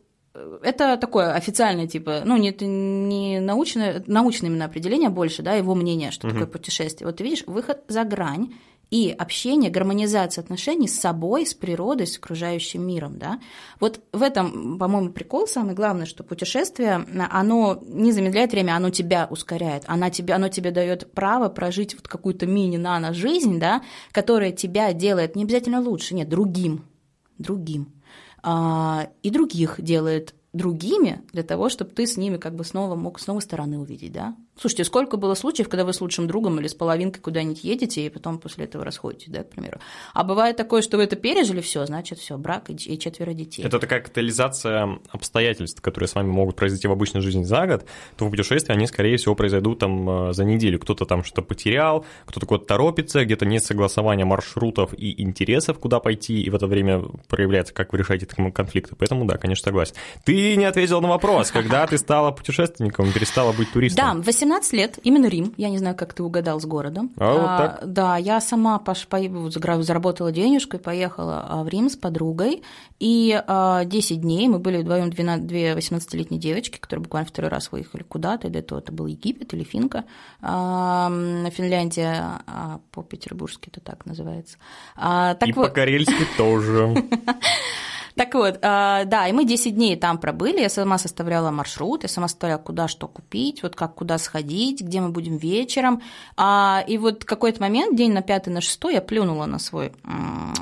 B: это такое официальное, типа, ну, не, не научное, научное именно определение больше, да, его мнение, что угу. такое путешествие. Вот ты видишь, выход за грань и общение, гармонизация отношений с собой, с природой, с окружающим миром, да. Вот в этом, по-моему, прикол самый главный, что путешествие, оно не замедляет время, оно тебя ускоряет, оно тебе, оно тебе дает право прожить вот какую-то мини-нано жизнь, да, которая тебя делает не обязательно лучше, нет, другим, другим а, и других делает другими для того, чтобы ты с ними как бы снова мог с новой стороны увидеть, да? Слушайте, сколько было случаев, когда вы с лучшим другом или с половинкой куда-нибудь едете и потом после этого расходитесь, да, к примеру. А бывает такое, что вы это пережили, все, значит, все, брак и четверо детей.
A: Это такая катализация обстоятельств, которые с вами могут произойти в обычной жизни за год, то в путешествии они, скорее всего, произойдут там э, за неделю. Кто-то там что-то потерял, кто-то куда-то торопится, где-то нет согласования маршрутов и интересов, куда пойти, и в это время проявляется, как вы решаете конфликты. Поэтому, да, конечно, согласен. Ты не ответил на вопрос, когда ты стала путешественником, перестала быть туристом.
B: Да, 18 лет, именно Рим. Я не знаю, как ты угадал с городом.
A: А, вот так?
B: А, да, я сама пош... по... заработала денежку и поехала а, в Рим с подругой. И а, 10 дней мы были вдвоем две 18-летние девочки, которые буквально второй раз выехали куда-то. До этого это был Египет или Финка. А, Финляндия а, по-петербургски это так называется.
A: А, так и вот... по-карельски тоже.
B: Так вот, а, да, и мы 10 дней там пробыли, я сама составляла маршрут, я сама составляла, куда что купить, вот как куда сходить, где мы будем вечером. А, и вот какой-то момент, день на пятый, на шестой, я плюнула на свой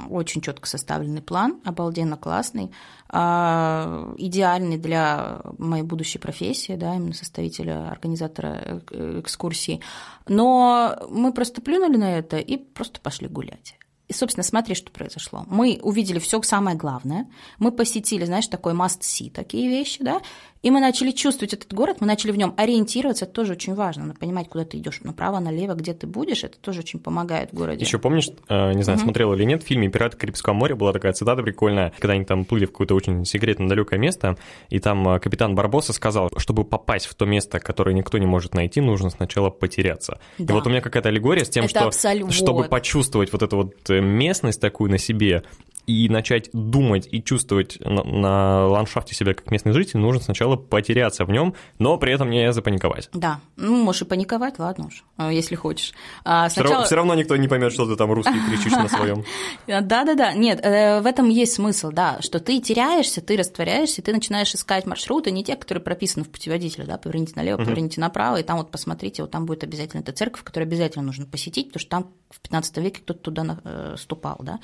B: очень четко составленный план, обалденно классный, а, идеальный для моей будущей профессии, да, именно составителя, организатора э, экскурсии. Но мы просто плюнули на это и просто пошли гулять. И, собственно, смотри, что произошло. Мы увидели все самое главное. Мы посетили, знаешь, такой must-see, такие вещи, да, и мы начали чувствовать этот город, мы начали в нем ориентироваться, это тоже очень важно, понимать, куда ты идешь, направо, налево, где ты будешь, это тоже очень помогает в городе.
A: Еще помнишь, э, не знаю, угу. смотрел или нет, в фильме «Пираты Карибского моря» была такая цитата прикольная, когда они там плыли в какое-то очень секретное далекое место, и там э, капитан Барбоса сказал, чтобы попасть в то место, которое никто не может найти, нужно сначала потеряться. Да. И вот у меня какая-то аллегория с тем, это что абсолютно. чтобы почувствовать вот эту вот э, местность такую на себе, и начать думать и чувствовать на, на ландшафте себя как местный житель, нужно сначала потеряться в нем, но при этом не запаниковать.
B: Да, ну, можешь и паниковать, ладно уж, а, если хочешь.
A: А сначала... все, равно, никто не поймет, что ты там русский кричишь на своем.
B: Да-да-да, нет, э, в этом есть смысл, да, что ты теряешься, ты растворяешься, ты начинаешь искать маршруты, не те, которые прописаны в путеводителе, да, поверните налево, поверните направо, и там вот посмотрите, вот там будет обязательно эта церковь, которую обязательно нужно посетить, потому что там в 15 веке кто-то туда э, ступал, да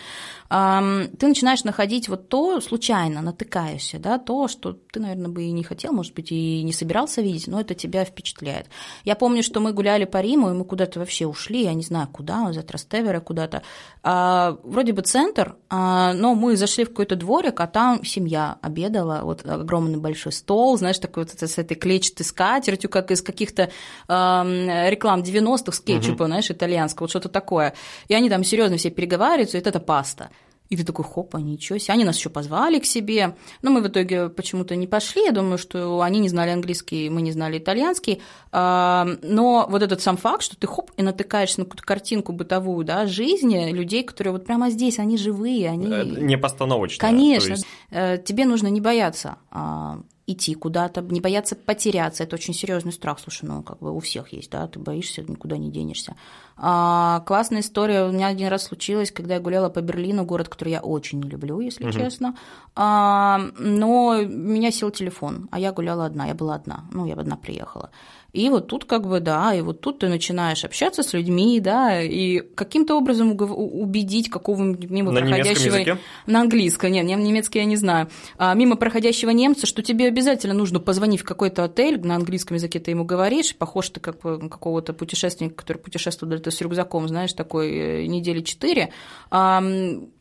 B: ты начинаешь находить вот то, случайно натыкаешься, да, то, что ты, наверное, бы и не хотел, может быть, и не собирался видеть, но это тебя впечатляет. Я помню, что мы гуляли по Риму, и мы куда-то вообще ушли, я не знаю куда, за Трастевера куда-то. А, вроде бы центр, а, но мы зашли в какой-то дворик, а там семья обедала, вот огромный большой стол, знаешь, такой вот с этой клетчатой скатертью, как из каких-то а, реклам 90-х с кетчупа, угу. знаешь, итальянского, вот что-то такое. И они там серьезно все переговариваются, и это паста. И ты такой, хопа, ничего себе. Они нас еще позвали к себе. Но мы в итоге почему-то не пошли. Я думаю, что они не знали английский, мы не знали итальянский. А, но вот этот сам факт, что ты хоп и натыкаешься на какую-то картинку бытовую да, жизни людей, которые вот прямо здесь, они живые, они... Э,
A: не постановочно.
B: Конечно. Есть... Э, тебе нужно не бояться а, идти куда-то, не бояться потеряться. Это очень серьезный страх. Слушай, ну как бы у всех есть, да, ты боишься, никуда не денешься. А, классная история у меня один раз случилась, когда я гуляла по Берлину, город, который я очень не люблю, если угу. честно. А, но меня сел телефон, а я гуляла одна, я была одна, ну я одна приехала. И вот тут как бы, да, и вот тут ты начинаешь общаться с людьми, да, и каким-то образом убедить какого-нибудь мимо
A: на
B: проходящего...
A: Языке?
B: На английском, нет, немецкий я не знаю. А, мимо проходящего немца, что тебе обязательно нужно позвонить в какой-то отель, на английском языке ты ему говоришь, похож ты как какого-то путешественника, который путешествует с рюкзаком, знаешь, такой э, недели четыре,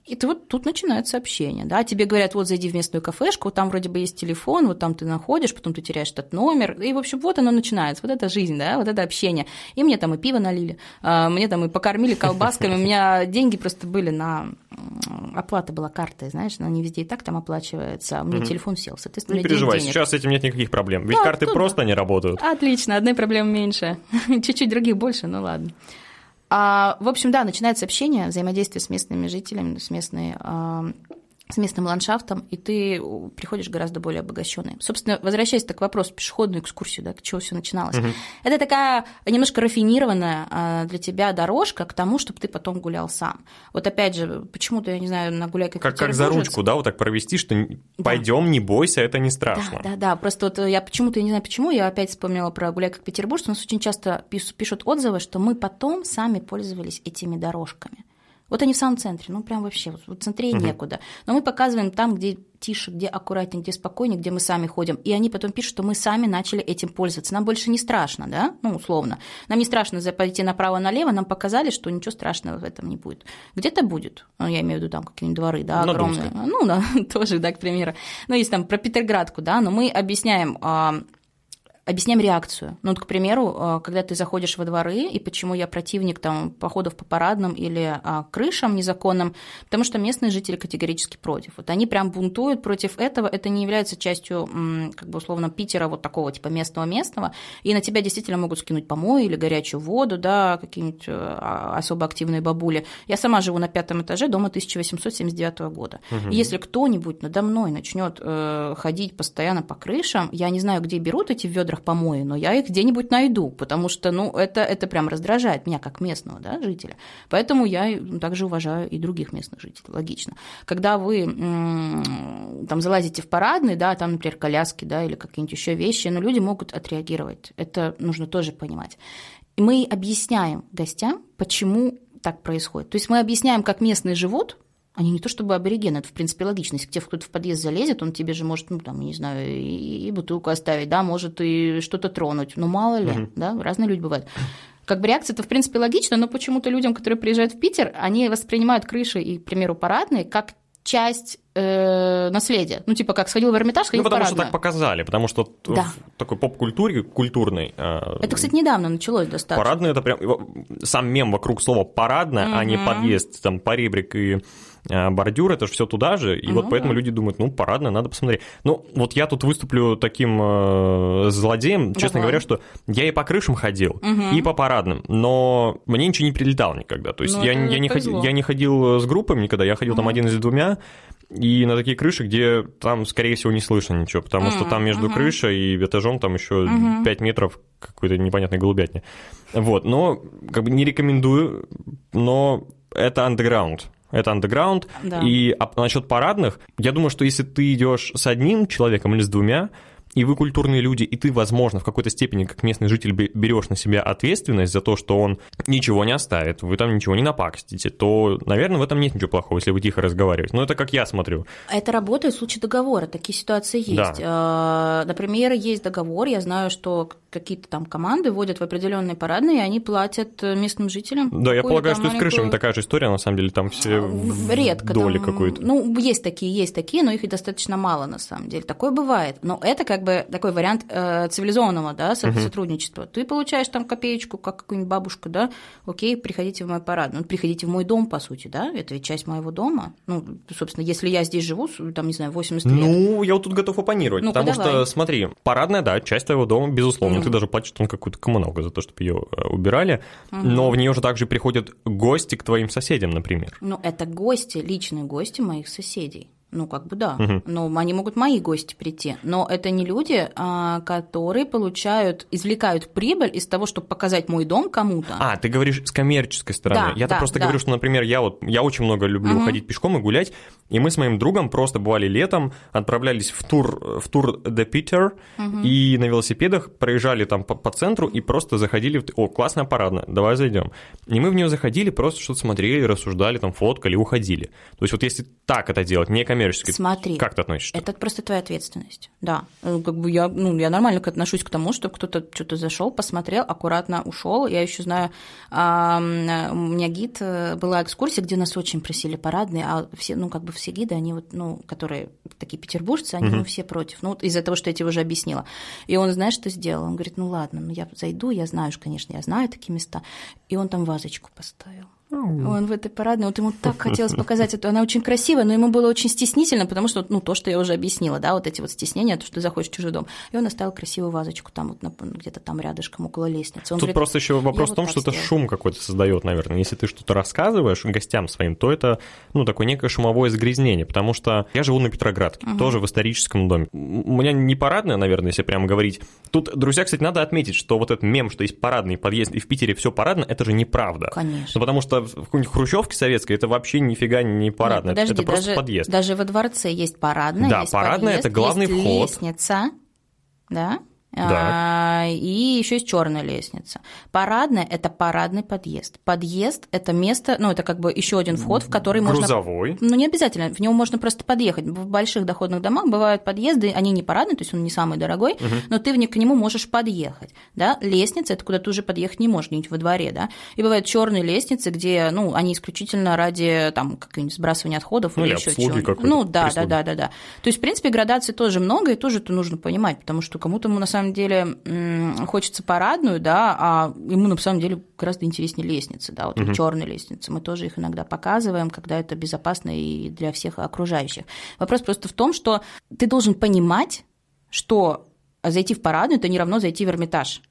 B: и ты вот тут начинается общение, да, тебе говорят, вот зайди в местную кафешку, там вроде бы есть телефон, вот там ты находишь, потом ты теряешь этот номер, и, в общем, вот оно начинается, вот эта жизнь, да, вот это общение. И мне там и пиво налили, а, мне там и покормили колбасками, у меня деньги просто были на... Оплата была картой, знаешь, но не везде и так там оплачивается, а мне телефон сел, соответственно,
A: Не переживай, сейчас с этим нет никаких проблем, ведь карты просто не работают.
B: Отлично, одной проблемы меньше, чуть-чуть других больше, ну ладно. А, в общем, да, начинается общение, взаимодействие с местными жителями, с местной а, с местным ландшафтом, и ты приходишь гораздо более обогащенный. Собственно, возвращаясь к вопросу пешеходную экскурсию, да, к чего все начиналось. Угу. Это такая немножко рафинированная а, для тебя дорожка к тому, чтобы ты потом гулял сам. Вот опять же, почему-то, я не знаю, на гуляй
A: как Как, как за ручку, да, вот так провести, что да. пойдем, не бойся, это не страшно.
B: Да, да, да. Просто вот я почему-то, я не знаю почему, я опять вспомнила про гуляй как петербуржец, у нас очень часто пишут отзывы, что мы потом сами пользовались этими дорожками. Вот они в самом центре, ну прям вообще, вот центре угу. некуда. Но мы показываем там, где тише, где аккуратнее, где спокойнее, где мы сами ходим. И они потом пишут, что мы сами начали этим пользоваться. Нам больше не страшно, да, ну, условно. Нам не страшно пойти направо-налево, нам показали, что ничего страшного в этом не будет. Где-то будет, ну, я имею в виду там какие-нибудь дворы, да, огромные. Ну, да, тоже, да, к примеру. Ну, есть там про Петроградку, да, но мы объясняем а, объясняем реакцию. Ну, вот, к примеру, э, когда ты заходишь во дворы, и почему я противник там, походов по парадным или а, крышам незаконным, потому что местные жители категорически против. Вот они прям бунтуют против этого, это не является частью, как бы условно, Питера, вот такого типа местного-местного, и на тебя действительно могут скинуть помой или горячую воду, да, какие-нибудь э, а, особо активные бабули. Я сама живу на пятом этаже дома 1879 года. Угу. И если кто-нибудь надо мной начнет э, ходить постоянно по крышам, я не знаю, где берут эти ведра ведрах помои, но я их где-нибудь найду, потому что, ну, это, это прям раздражает меня как местного да, жителя. Поэтому я также уважаю и других местных жителей, логично. Когда вы там залазите в парадный, да, там, например, коляски, да, или какие-нибудь еще вещи, но люди могут отреагировать. Это нужно тоже понимать. И мы объясняем гостям, почему так происходит. То есть мы объясняем, как местные живут, они не то чтобы аборигены, это, в принципе, логично. Если к тебе кто-то в подъезд залезет, он тебе же может, ну, там, не знаю, и, и бутылку оставить, да, может и что-то тронуть. Ну, мало ли, угу. да, разные люди бывают. Как бы реакция это, в принципе, логично, но почему-то людям, которые приезжают в Питер, они воспринимают крыши и, к примеру, парадные как часть э, наследия. Ну, типа, как сходил в Эрмитаж, сходил
A: Ну, потому
B: в
A: что так показали, потому что да. в такой поп-культуре, культурной...
B: Э, это, кстати, недавно началось достаточно.
A: Парадный – это прям... Сам мем вокруг слова «парадная», угу. а не подъезд, там, поребрик и э, бордюр, это же все туда же, и ну, вот поэтому да. люди думают, ну, парадно, надо посмотреть. Ну, вот я тут выступлю таким э, злодеем, Давай. честно говоря, что я и по крышам ходил, угу. и по парадным, но мне ничего не прилетало никогда. То есть ну, я, я, не ходил, я не ходил с группами никогда, я ходил угу. там один или двумя, и на такие крыши, где там, скорее всего, не слышно ничего, потому mm-hmm. что там между uh-huh. крышей и этажом там еще uh-huh. 5 метров какой-то непонятной голубятни. Вот, но как бы не рекомендую, но это андеграунд. Это андеграунд. Да. И а насчет парадных, я думаю, что если ты идешь с одним человеком или с двумя, и вы культурные люди, и ты, возможно, в какой-то степени, как местный житель, берешь на себя ответственность за то, что он ничего не оставит, вы там ничего не напакостите, то, наверное, в этом нет ничего плохого, если вы тихо разговариваете. Но это как я смотрю.
B: Это работает в случае договора, такие ситуации есть. Да. А, например, есть договор, я знаю, что какие-то там команды вводят в определенные парадные, и они платят местным жителям.
A: Да, я полагаю, что маленькую... с крышами такая же история, на самом деле, там все
B: а, Редко,
A: доли какой-то.
B: Ну, есть такие, есть такие, но их и достаточно мало, на самом деле. Такое бывает. Но это как бы такой вариант э, цивилизованного да, сотрудничества. Угу. Ты получаешь там копеечку, как какая-нибудь бабушка, да, окей, приходите в мой парад. Ну, приходите в мой дом, по сути, да, это ведь часть моего дома. Ну, собственно, если я здесь живу, там, не знаю, 80 лет.
A: Ну, я вот тут готов оппонировать, ну потому что, смотри, парадная, да, часть твоего дома, безусловно, ну. ты даже платишь там какую-то коммуналку за то, чтобы ее э, убирали, угу. но в нее же также приходят гости к твоим соседям, например.
B: Ну, это гости, личные гости моих соседей. Ну, как бы да. Угу. Но они могут мои гости прийти. Но это не люди, а, которые получают, извлекают прибыль из того, чтобы показать мой дом кому-то.
A: А, ты говоришь с коммерческой стороны. Да, Я-то да, просто да. говорю, что, например, я вот я очень много люблю угу. ходить пешком и гулять. И мы с моим другом просто бывали летом, отправлялись в тур, в тур The Peter угу. и на велосипедах проезжали там по, по центру и просто заходили в... О, классная парадная, давай зайдем. И мы в нее заходили, просто что-то смотрели, рассуждали, там фоткали, уходили. То есть вот если так это делать, не коммерчески, некоммерческий.
B: Смотри.
A: Как ты относишься?
B: Это просто твоя ответственность. Да. Э, как бы я, ну, я нормально отношусь к тому, что кто-то что-то зашел, посмотрел, аккуратно ушел. Я еще знаю, у меня гид э, была экскурсия, где нас очень просили парадные, а все, ну, как бы все гиды, они вот, ну, которые такие петербуржцы, они, угу. ну, все против. Ну, из-за того, что я тебе уже объяснила. И он, знаешь, что сделал? Он говорит, ну, ладно, ну, я зайду, я знаю, конечно, я знаю такие места. И он там вазочку поставил. Он в этой парадной, вот ему так хотелось показать эту, она очень красивая, но ему было очень стеснительно, потому что, ну, то, что я уже объяснила, да, вот эти вот стеснения, то, что ты заходишь в чужой дом. И он оставил красивую вазочку там вот где-то там рядышком около лестницы. Он
A: Тут говорит, просто еще вопрос в том, вот что это шум какой-то создает, наверное. Если ты что-то рассказываешь гостям своим, то это, ну, такое некое шумовое загрязнение, потому что я живу на Петроградке, угу. тоже в историческом доме. У меня не парадная, наверное, если прямо говорить. Тут, друзья, кстати, надо отметить, что вот этот мем, что есть парадный подъезд, и в Питере все парадно, это же неправда.
B: Конечно.
A: Ну, потому что в какой-нибудь Хрущевке советской это вообще нифига не парадная, Нет, подожди, это просто
B: даже,
A: подъезд.
B: Даже во дворце есть парадная,
A: да,
B: есть
A: парадная это главный
B: есть
A: вход.
B: лестница, да,
A: да.
B: А, и еще есть черная лестница. Парадная это парадный подъезд. Подъезд это место, ну это как бы еще один вход, в который
A: Грузовой.
B: можно. Ну не обязательно, в него можно просто подъехать. В больших доходных домах бывают подъезды, они не парадные, то есть он не самый дорогой, угу. но ты в к нему можешь подъехать. Да? Лестница это куда ты уже подъехать не можешь, где-нибудь во дворе, да. И бывают черные лестницы, где, ну, они исключительно ради там какого-нибудь сбрасывания отходов
A: ну,
B: или, или еще
A: чего-нибудь.
B: Ну да, да, да, да, да. То есть в принципе градаций тоже много, и тоже это нужно понимать, потому что кому-то на самом самом деле хочется парадную, да, а ему на самом деле гораздо интереснее лестницы, да, вот угу. черные лестницы. Мы тоже их иногда показываем, когда это безопасно и для всех окружающих. Вопрос просто в том, что ты должен понимать, что зайти в парадную это не равно зайти в Эрмитаж.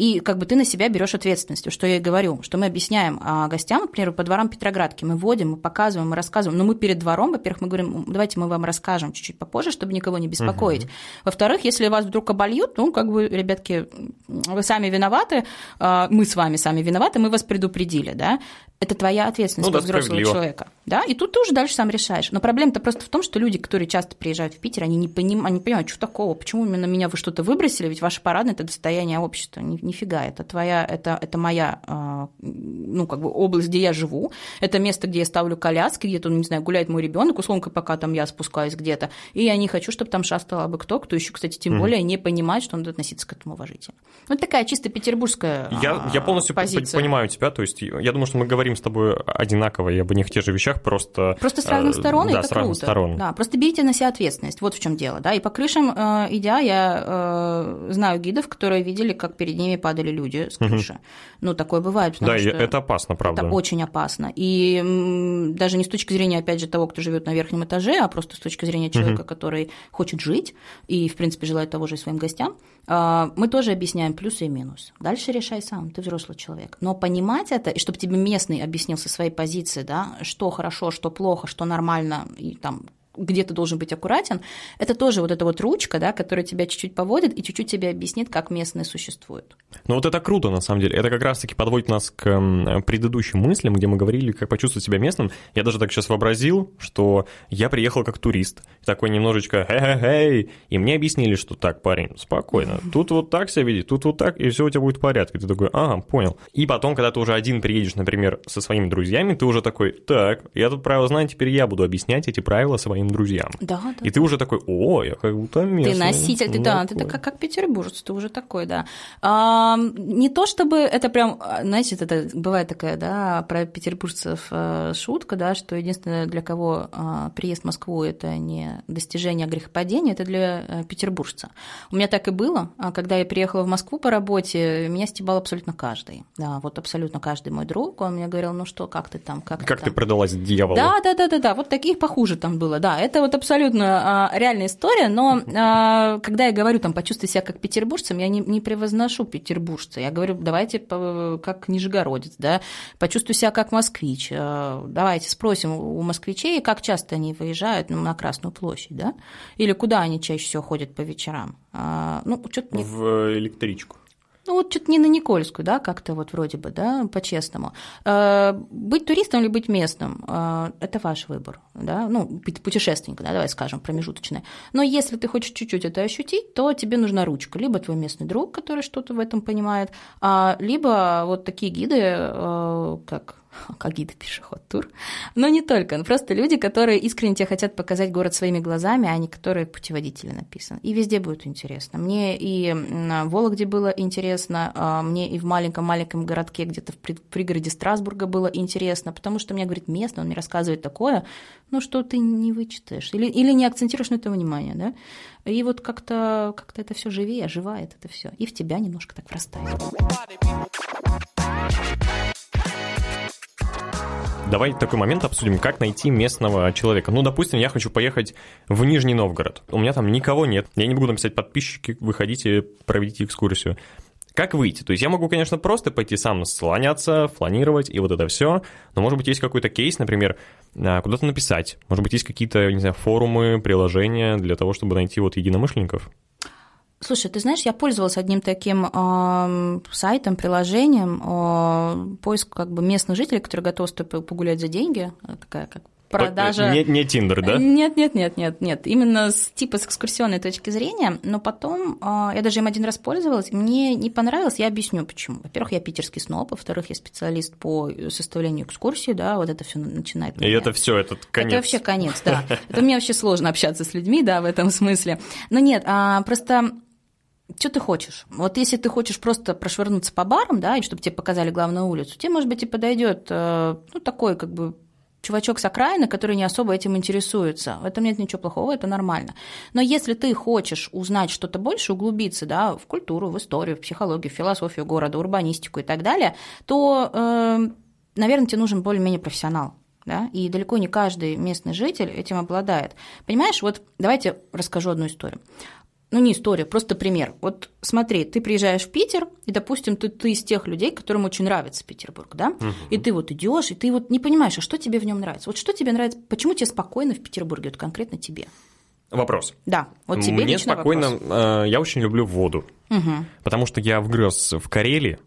B: И как бы ты на себя берешь ответственность, что я и говорю, что мы объясняем а гостям, например, по дворам Петроградки, мы вводим, мы показываем, мы рассказываем, но мы перед двором, во-первых, мы говорим, давайте мы вам расскажем чуть-чуть попозже, чтобы никого не беспокоить. Угу. Во-вторых, если вас вдруг обольют, ну, как бы, ребятки, вы сами виноваты, а, мы с вами сами виноваты, мы вас предупредили, да, это твоя ответственность ну, как да, взрослого человека. Да? И тут ты уже дальше сам решаешь. Но проблема-то просто в том, что люди, которые часто приезжают в Питер, они не, поним... они понимают, что такого, почему именно меня вы что-то выбросили, ведь ваше парадное – это достояние общества. Ни, нифига, это твоя, это, это моя, а, ну, как бы область, где я живу, это место, где я ставлю коляски, где-то, ну, не знаю, гуляет мой ребенок, условно, пока там я спускаюсь где-то, и я не хочу, чтобы там шастала бы кто, кто еще, кстати, тем mm-hmm. более не понимает, что он надо относиться к этому уважительно. Ну, это такая чисто петербургская
A: Я, я полностью
B: позиция.
A: понимаю тебя, то есть я думаю, что мы говорим с тобой одинаково и об одних и тех же вещах, просто...
B: Просто с разных э, сторон,
A: да,
B: это
A: с разных
B: круто.
A: сторон.
B: Да, просто берите на себя ответственность, вот в чем дело, да, и по крышам э, идя, я э, знаю гидов, которые видели, как перед ними падали люди с крыши. Угу. Ну, такое бывает.
A: Да, это опасно, правда.
B: Это очень опасно. И даже не с точки зрения, опять же, того, кто живет на верхнем этаже, а просто с точки зрения человека, угу. который хочет жить и, в принципе, желает того же и своим гостям, а, мы тоже объясняем плюсы и минусы. Дальше решай сам, ты взрослый человек. Но понимать это, и чтобы тебе местный объяснил со своей позиции, да, что хорошо, что плохо, что нормально, и там где ты должен быть аккуратен, это тоже вот эта вот ручка, да, которая тебя чуть-чуть поводит и чуть-чуть тебе объяснит, как местные существуют.
A: Ну вот это круто, на самом деле. Это как раз-таки подводит нас к предыдущим мыслям, где мы говорили, как почувствовать себя местным. Я даже так сейчас вообразил, что я приехал как турист, такой немножечко хе-хе-хей, и мне объяснили, что так, парень, спокойно, тут вот так себя веди, тут вот так, и все у тебя будет в порядке. Ты такой, ага, понял. И потом, когда ты уже один приедешь, например, со своими друзьями, ты уже такой, так, я тут правила знаю, теперь я буду объяснять эти правила своим друзьям.
B: Да, да.
A: И ты уже такой, о, я как будто местный.
B: Ты носитель, ты, да, ты как, как петербуржец, ты уже такой, да. А, не то чтобы это прям, а, знаете, это бывает такая, да, про петербуржцев э, шутка, да, что единственное, для кого а, приезд в Москву это не достижение грехопадения, это для э, петербуржца. У меня так и было, когда я приехала в Москву по работе, меня стебал абсолютно каждый. Да, вот абсолютно каждый мой друг, он мне говорил, ну что, как ты там, как,
A: как
B: ты,
A: ты
B: там?
A: продалась дьяволу?
B: Да, да, да, да, да, вот таких похуже там было, да, это вот абсолютно а, реальная история, но а, когда я говорю там почувствуй себя как петербуржцем, я не, не превозношу петербуржца, я говорю, давайте как нижегородец, да, почувствуй себя как москвич, а, давайте спросим у москвичей, как часто они выезжают ну, на Красную площадь, да, или куда они чаще всего ходят по вечерам, а, ну, что-то... Не...
A: В электричку.
B: Ну, вот что-то не на Никольскую, да, как-то вот вроде бы, да, по-честному. Э, быть туристом или быть местным э, – это ваш выбор, да, ну, путешественник, да, давай скажем, промежуточное. Но если ты хочешь чуть-чуть это ощутить, то тебе нужна ручка. Либо твой местный друг, который что-то в этом понимает, а, либо вот такие гиды, э, как как гиды пешеход тур, но не только, ну, просто люди, которые искренне тебе хотят показать город своими глазами, а не которые путеводители написаны. И везде будет интересно. Мне и в Вологде было интересно, а, мне и в маленьком-маленьком городке, где-то в пригороде Страсбурга было интересно, потому что мне говорит местно, он мне рассказывает такое, ну, что ты не вычитаешь или, или не акцентируешь на это внимание, да? И вот как-то как это все живее, оживает это все, и в тебя немножко так врастает.
A: Давай такой момент обсудим, как найти местного человека. Ну, допустим, я хочу поехать в Нижний Новгород. У меня там никого нет. Я не могу написать подписчики, выходите, проведите экскурсию. Как выйти? То есть я могу, конечно, просто пойти сам слоняться, фланировать и вот это все, но, может быть, есть какой-то кейс, например, а, куда-то написать. Может быть, есть какие-то, не знаю, форумы, приложения для того, чтобы найти вот единомышленников?
B: Слушай, ты знаешь, я пользовалась одним таким э, сайтом, приложением, э, поиск как бы местных жителей, которые готовы с тобой погулять за деньги, такая как продажа...
A: Не, не Тиндер, да?
B: Нет, нет, нет, нет, нет. Именно с, типа с экскурсионной точки зрения. Но потом э, я даже им один раз пользовалась, мне не понравилось, я объясню почему. Во-первых, я питерский сноб, во-вторых, я специалист по составлению экскурсии, да, вот это все начинает.
A: И это все, это конец.
B: Это вообще конец, да. Это мне вообще сложно общаться с людьми, да, в этом смысле. Но нет, а просто что ты хочешь? Вот если ты хочешь просто прошвырнуться по барам, да, и чтобы тебе показали главную улицу, тебе, может быть, и подойдет э, ну, такой как бы чувачок с окраины, который не особо этим интересуется. В этом нет ничего плохого, это нормально. Но если ты хочешь узнать что-то больше, углубиться да, в культуру, в историю, в психологию, в философию города, урбанистику и так далее, то, э, наверное, тебе нужен более-менее профессионал. Да? И далеко не каждый местный житель этим обладает. Понимаешь, вот давайте расскажу одну историю ну не история, просто пример. Вот смотри, ты приезжаешь в Питер, и, допустим, ты, ты из тех людей, которым очень нравится Петербург, да, угу. и ты вот идешь, и ты вот не понимаешь, а что тебе в нем нравится? Вот что тебе нравится, почему тебе спокойно в Петербурге, вот конкретно тебе?
A: Вопрос.
B: Да, вот тебе
A: Мне спокойно,
B: вопрос.
A: Э, я очень люблю воду, угу. потому что я вгрыз в Карелии,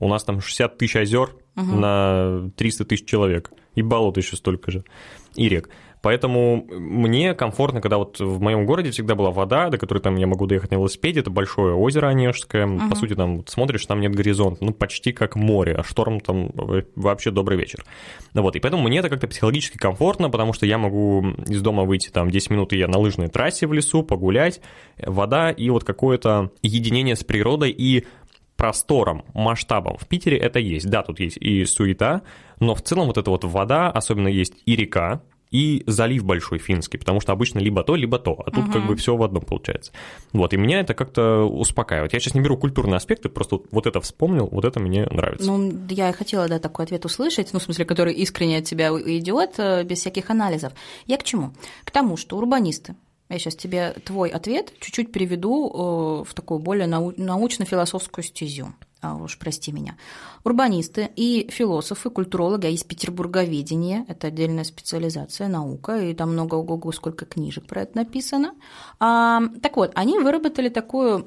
A: у нас там 60 тысяч озер угу. на 300 тысяч человек, и болот еще столько же, и рек. Поэтому мне комфортно, когда вот в моем городе всегда была вода, до которой там я могу доехать на велосипеде, это большое озеро Онежское, uh-huh. по сути, там вот смотришь, там нет горизонта, ну, почти как море, а шторм там вообще добрый вечер. Вот, и поэтому мне это как-то психологически комфортно, потому что я могу из дома выйти там 10 минут, и я на лыжной трассе в лесу, погулять, вода и вот какое-то единение с природой и простором, масштабом. В Питере это есть. Да, тут есть и суета, но в целом вот эта вот вода, особенно есть и река, и залив большой финский, потому что обычно либо то, либо то, а тут угу. как бы все в одном получается. Вот, и меня это как-то успокаивает. Я сейчас не беру культурные аспекты, просто вот это вспомнил, вот это мне нравится.
B: Ну, я и хотела, да, такой ответ услышать, ну, в смысле, который искренне от тебя идет, э, без всяких анализов. Я к чему? К тому, что урбанисты, я сейчас тебе твой ответ чуть-чуть переведу э, в такую более научно-философскую стезю. А уж прости меня, урбанисты и философы, культурологи, а есть петербурговедение, это отдельная специализация, наука, и там много ого сколько книжек про это написано. А, так вот, они выработали такое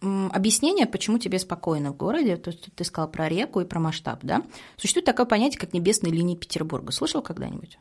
B: объяснение, почему тебе спокойно в городе, то есть ты сказал про реку и про масштаб, да? Существует такое понятие, как небесные линии Петербурга. Слышал когда-нибудь?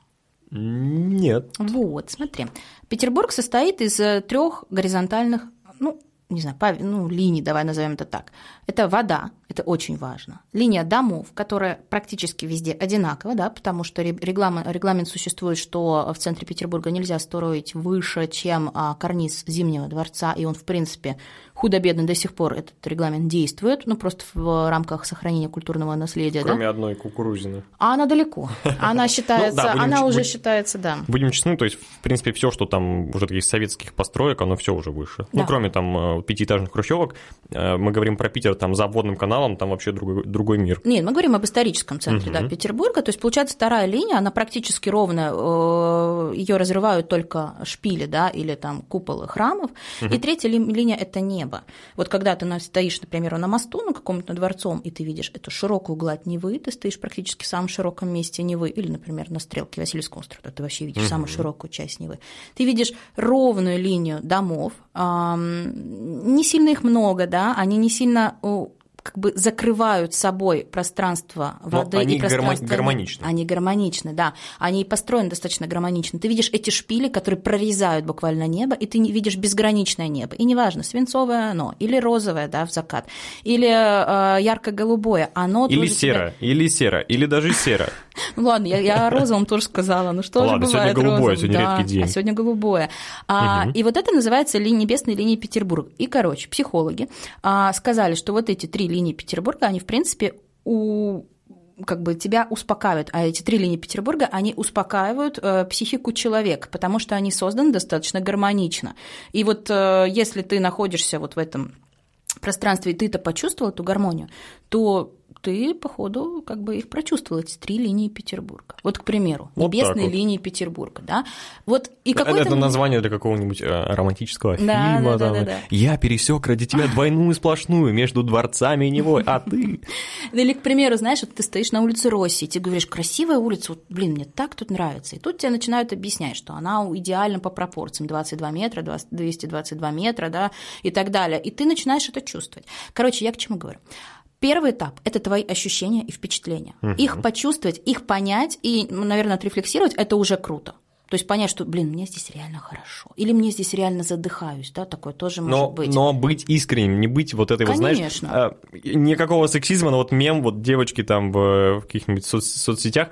A: Нет.
B: Вот, смотри. Петербург состоит из э, трех горизонтальных, ну, не знаю, ну, линий, давай назовем это так. Это вода, это очень важно. Линия домов, которая практически везде одинакова, да, потому что регламент, регламент существует, что в центре Петербурга нельзя строить выше, чем а, карниз Зимнего дворца, и он, в принципе, худо-бедно до сих пор этот регламент действует, ну, просто в рамках сохранения культурного наследия.
A: Кроме
B: да?
A: одной кукурузины.
B: А она далеко. Она считается, ну она уже считается, да.
A: Будем честны, то есть, в принципе, все, что там уже таких советских построек, оно все уже выше. Ну, кроме там э, пятиэтажных хрущевок, э, мы говорим про Питер там за обводным каналом, там вообще другой, другой мир.
B: Нет, мы говорим об историческом центре, да, Петербурга, то есть, получается, вторая линия, она практически ровная, э, ее разрывают только шпили, да, или там куполы храмов, и третья линия – это небо. Вот когда ты стоишь, например, на мосту, на каком-то дворцом, и ты видишь эту широкую гладь Невы, ты стоишь практически в самом широком месте Невы, или, например, на стрелке Васильевского острова, ты вообще видишь самую широкую часть Невы. Ты видишь ровную линию домов, не сильно их много, да, они не сильно как бы закрывают собой пространство воды
A: Но они
B: и пространство...
A: гармоничны.
B: Они гармоничны, да. Они построены достаточно гармонично. Ты видишь эти шпили, которые прорезают буквально небо, и ты видишь безграничное небо. И неважно, свинцовое оно, или розовое, да, в закат, или э, ярко-голубое, оно
A: Или серо, тебя... или серо, или даже серо.
B: Ну ладно, я, я о розовом тоже сказала. Ну что же бывает
A: сегодня голубое,
B: розовым?
A: сегодня
B: да,
A: редкий день.
B: А сегодня голубое. А, И вот это называется ли, небесной линией Петербурга. И, короче, психологи а, сказали, что вот эти три линии Петербурга, они, в принципе, у как бы тебя успокаивают, а эти три линии Петербурга, они успокаивают э, психику человека, потому что они созданы достаточно гармонично. И вот э, если ты находишься вот в этом пространстве, и ты это почувствовал, эту гармонию, то ты, походу, как бы их прочувствовал, эти три линии Петербурга. Вот, к примеру,
A: Вот
B: небесные
A: вот.
B: линии Петербурга, да? Вот и
A: Это
B: какой-то...
A: название для какого-нибудь э, романтического
B: Да,
A: фильма.
B: да, да,
A: там,
B: да, да.
A: Я пересек ради тебя двойную сплошную между дворцами и Невой, а ты...
B: Или, к примеру, знаешь, вот ты стоишь на улице России, ты говоришь, красивая улица, вот, блин, мне так тут нравится. И тут тебе начинают объяснять, что она идеальна по пропорциям, 22 метра, 20 222 метра, да, и так далее. И ты начинаешь это чувствовать. Короче, я к чему говорю? Первый этап – это твои ощущения и впечатления. Их почувствовать, их понять и, наверное, отрефлексировать – это уже круто. То есть понять, что, блин, мне здесь реально хорошо. Или мне здесь реально задыхаюсь, да, такое тоже может
A: Но,
B: быть.
A: но быть искренним, не быть вот этой вот, знаешь,
B: Конечно.
A: а, никакого сексизма, но вот мем, вот девочки там в, в каких-нибудь соц- соцсетях,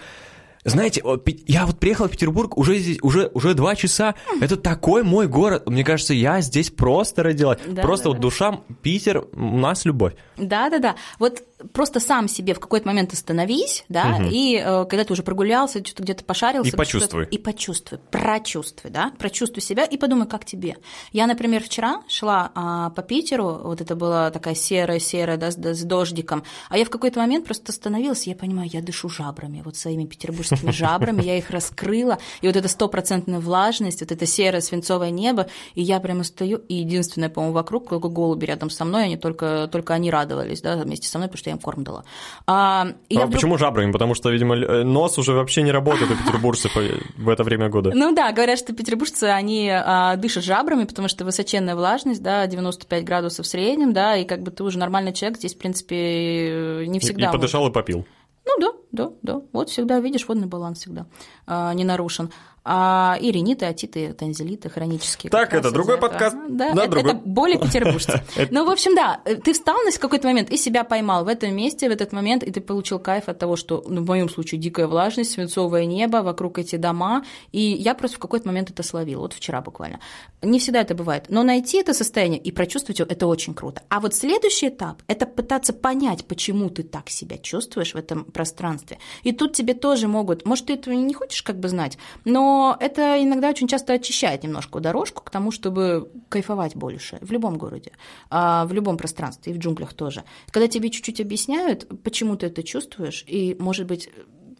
A: знаете, я вот приехал в Петербург уже здесь, уже, уже два часа, это такой мой город, мне кажется, я здесь просто родилась,
B: Да,
A: просто
B: да,
A: вот
B: да.
A: душа, Питер, у нас любовь.
B: Да, да, да. Вот просто сам себе в какой-то момент остановись, да, и э, когда ты уже прогулялся, что-то где-то пошарился,
A: И почувствуй.
B: И почувствуй, прочувствуй, да, прочувствуй себя и подумай, как тебе. Я, например, вчера шла а, по Питеру, вот это была такая серая-серая, да, с, да, с дождиком, а я в какой-то момент просто остановилась, я понимаю, я дышу жабрами, вот своими петербургскими жабрами, я их раскрыла, и вот эта стопроцентная влажность, вот это серое свинцовое небо, и я прямо стою, и единственное, по-моему, вокруг, только голуби рядом со мной, они только, только они радовались, да, вместе со мной, потому что я им корм дала. А, и
A: А
B: вдруг-
A: почему жабрами? Потому что, видимо, э, нос уже вообще не работает у петербуржцев э, в это время года.
B: Ну да, говорят, что петербуржцы, они а, дышат жабрами, потому что высоченная влажность, да, 95 градусов в среднем, да, и как бы ты уже нормальный человек, здесь, в принципе, не
A: И
B: всегда...
A: подышал и попил.
B: Ну да, да, да. Вот всегда, видишь, водный баланс всегда а, не нарушен. А, и риниты, отиты, танзелиты хронические.
A: Так, это другой
B: этого.
A: подкаст.
B: Да,
A: Да,
B: это,
A: другой.
B: это более петербуржцы. Ну, в общем, да, ты встал на какой-то момент и себя поймал в этом месте, в этот момент, и ты получил кайф от того, что, ну, в моем случае, дикая влажность, свинцовое небо, вокруг эти дома, и я просто в какой-то момент это словил, вот вчера буквально. Не всегда это бывает, но найти это состояние и прочувствовать его, это очень круто. А вот следующий этап – это пытаться понять, почему ты так себя чувствуешь в этом пространстве. И тут тебе тоже могут, может, ты этого не хочешь как бы знать, но это иногда очень часто очищает немножко дорожку к тому, чтобы кайфовать больше в любом городе, а, в любом пространстве и в джунглях тоже. Когда тебе чуть-чуть объясняют, почему ты это чувствуешь, и, может быть,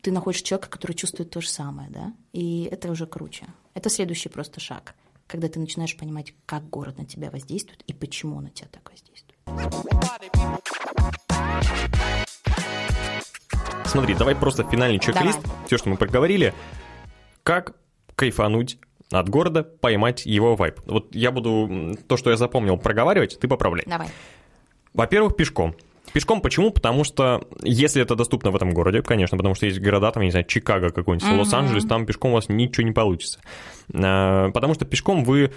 B: ты находишь человека, который чувствует то же самое, да, и это уже круче. Это следующий просто шаг, когда ты начинаешь понимать, как город на тебя воздействует и почему он на тебя так воздействует.
A: Смотри, давай просто финальный чек-лист, все, что мы проговорили. Как кайфануть от города, поймать его вайб. Вот я буду то, что я запомнил, проговаривать, ты поправляй.
B: Давай.
A: Во-первых, пешком. Пешком почему? Потому что если это доступно в этом городе, конечно, потому что есть города, там, я не знаю, Чикаго какой-нибудь,
B: Мгм.
A: Лос-Анджелес, там пешком у вас ничего не получится. А, Потому что пешком вы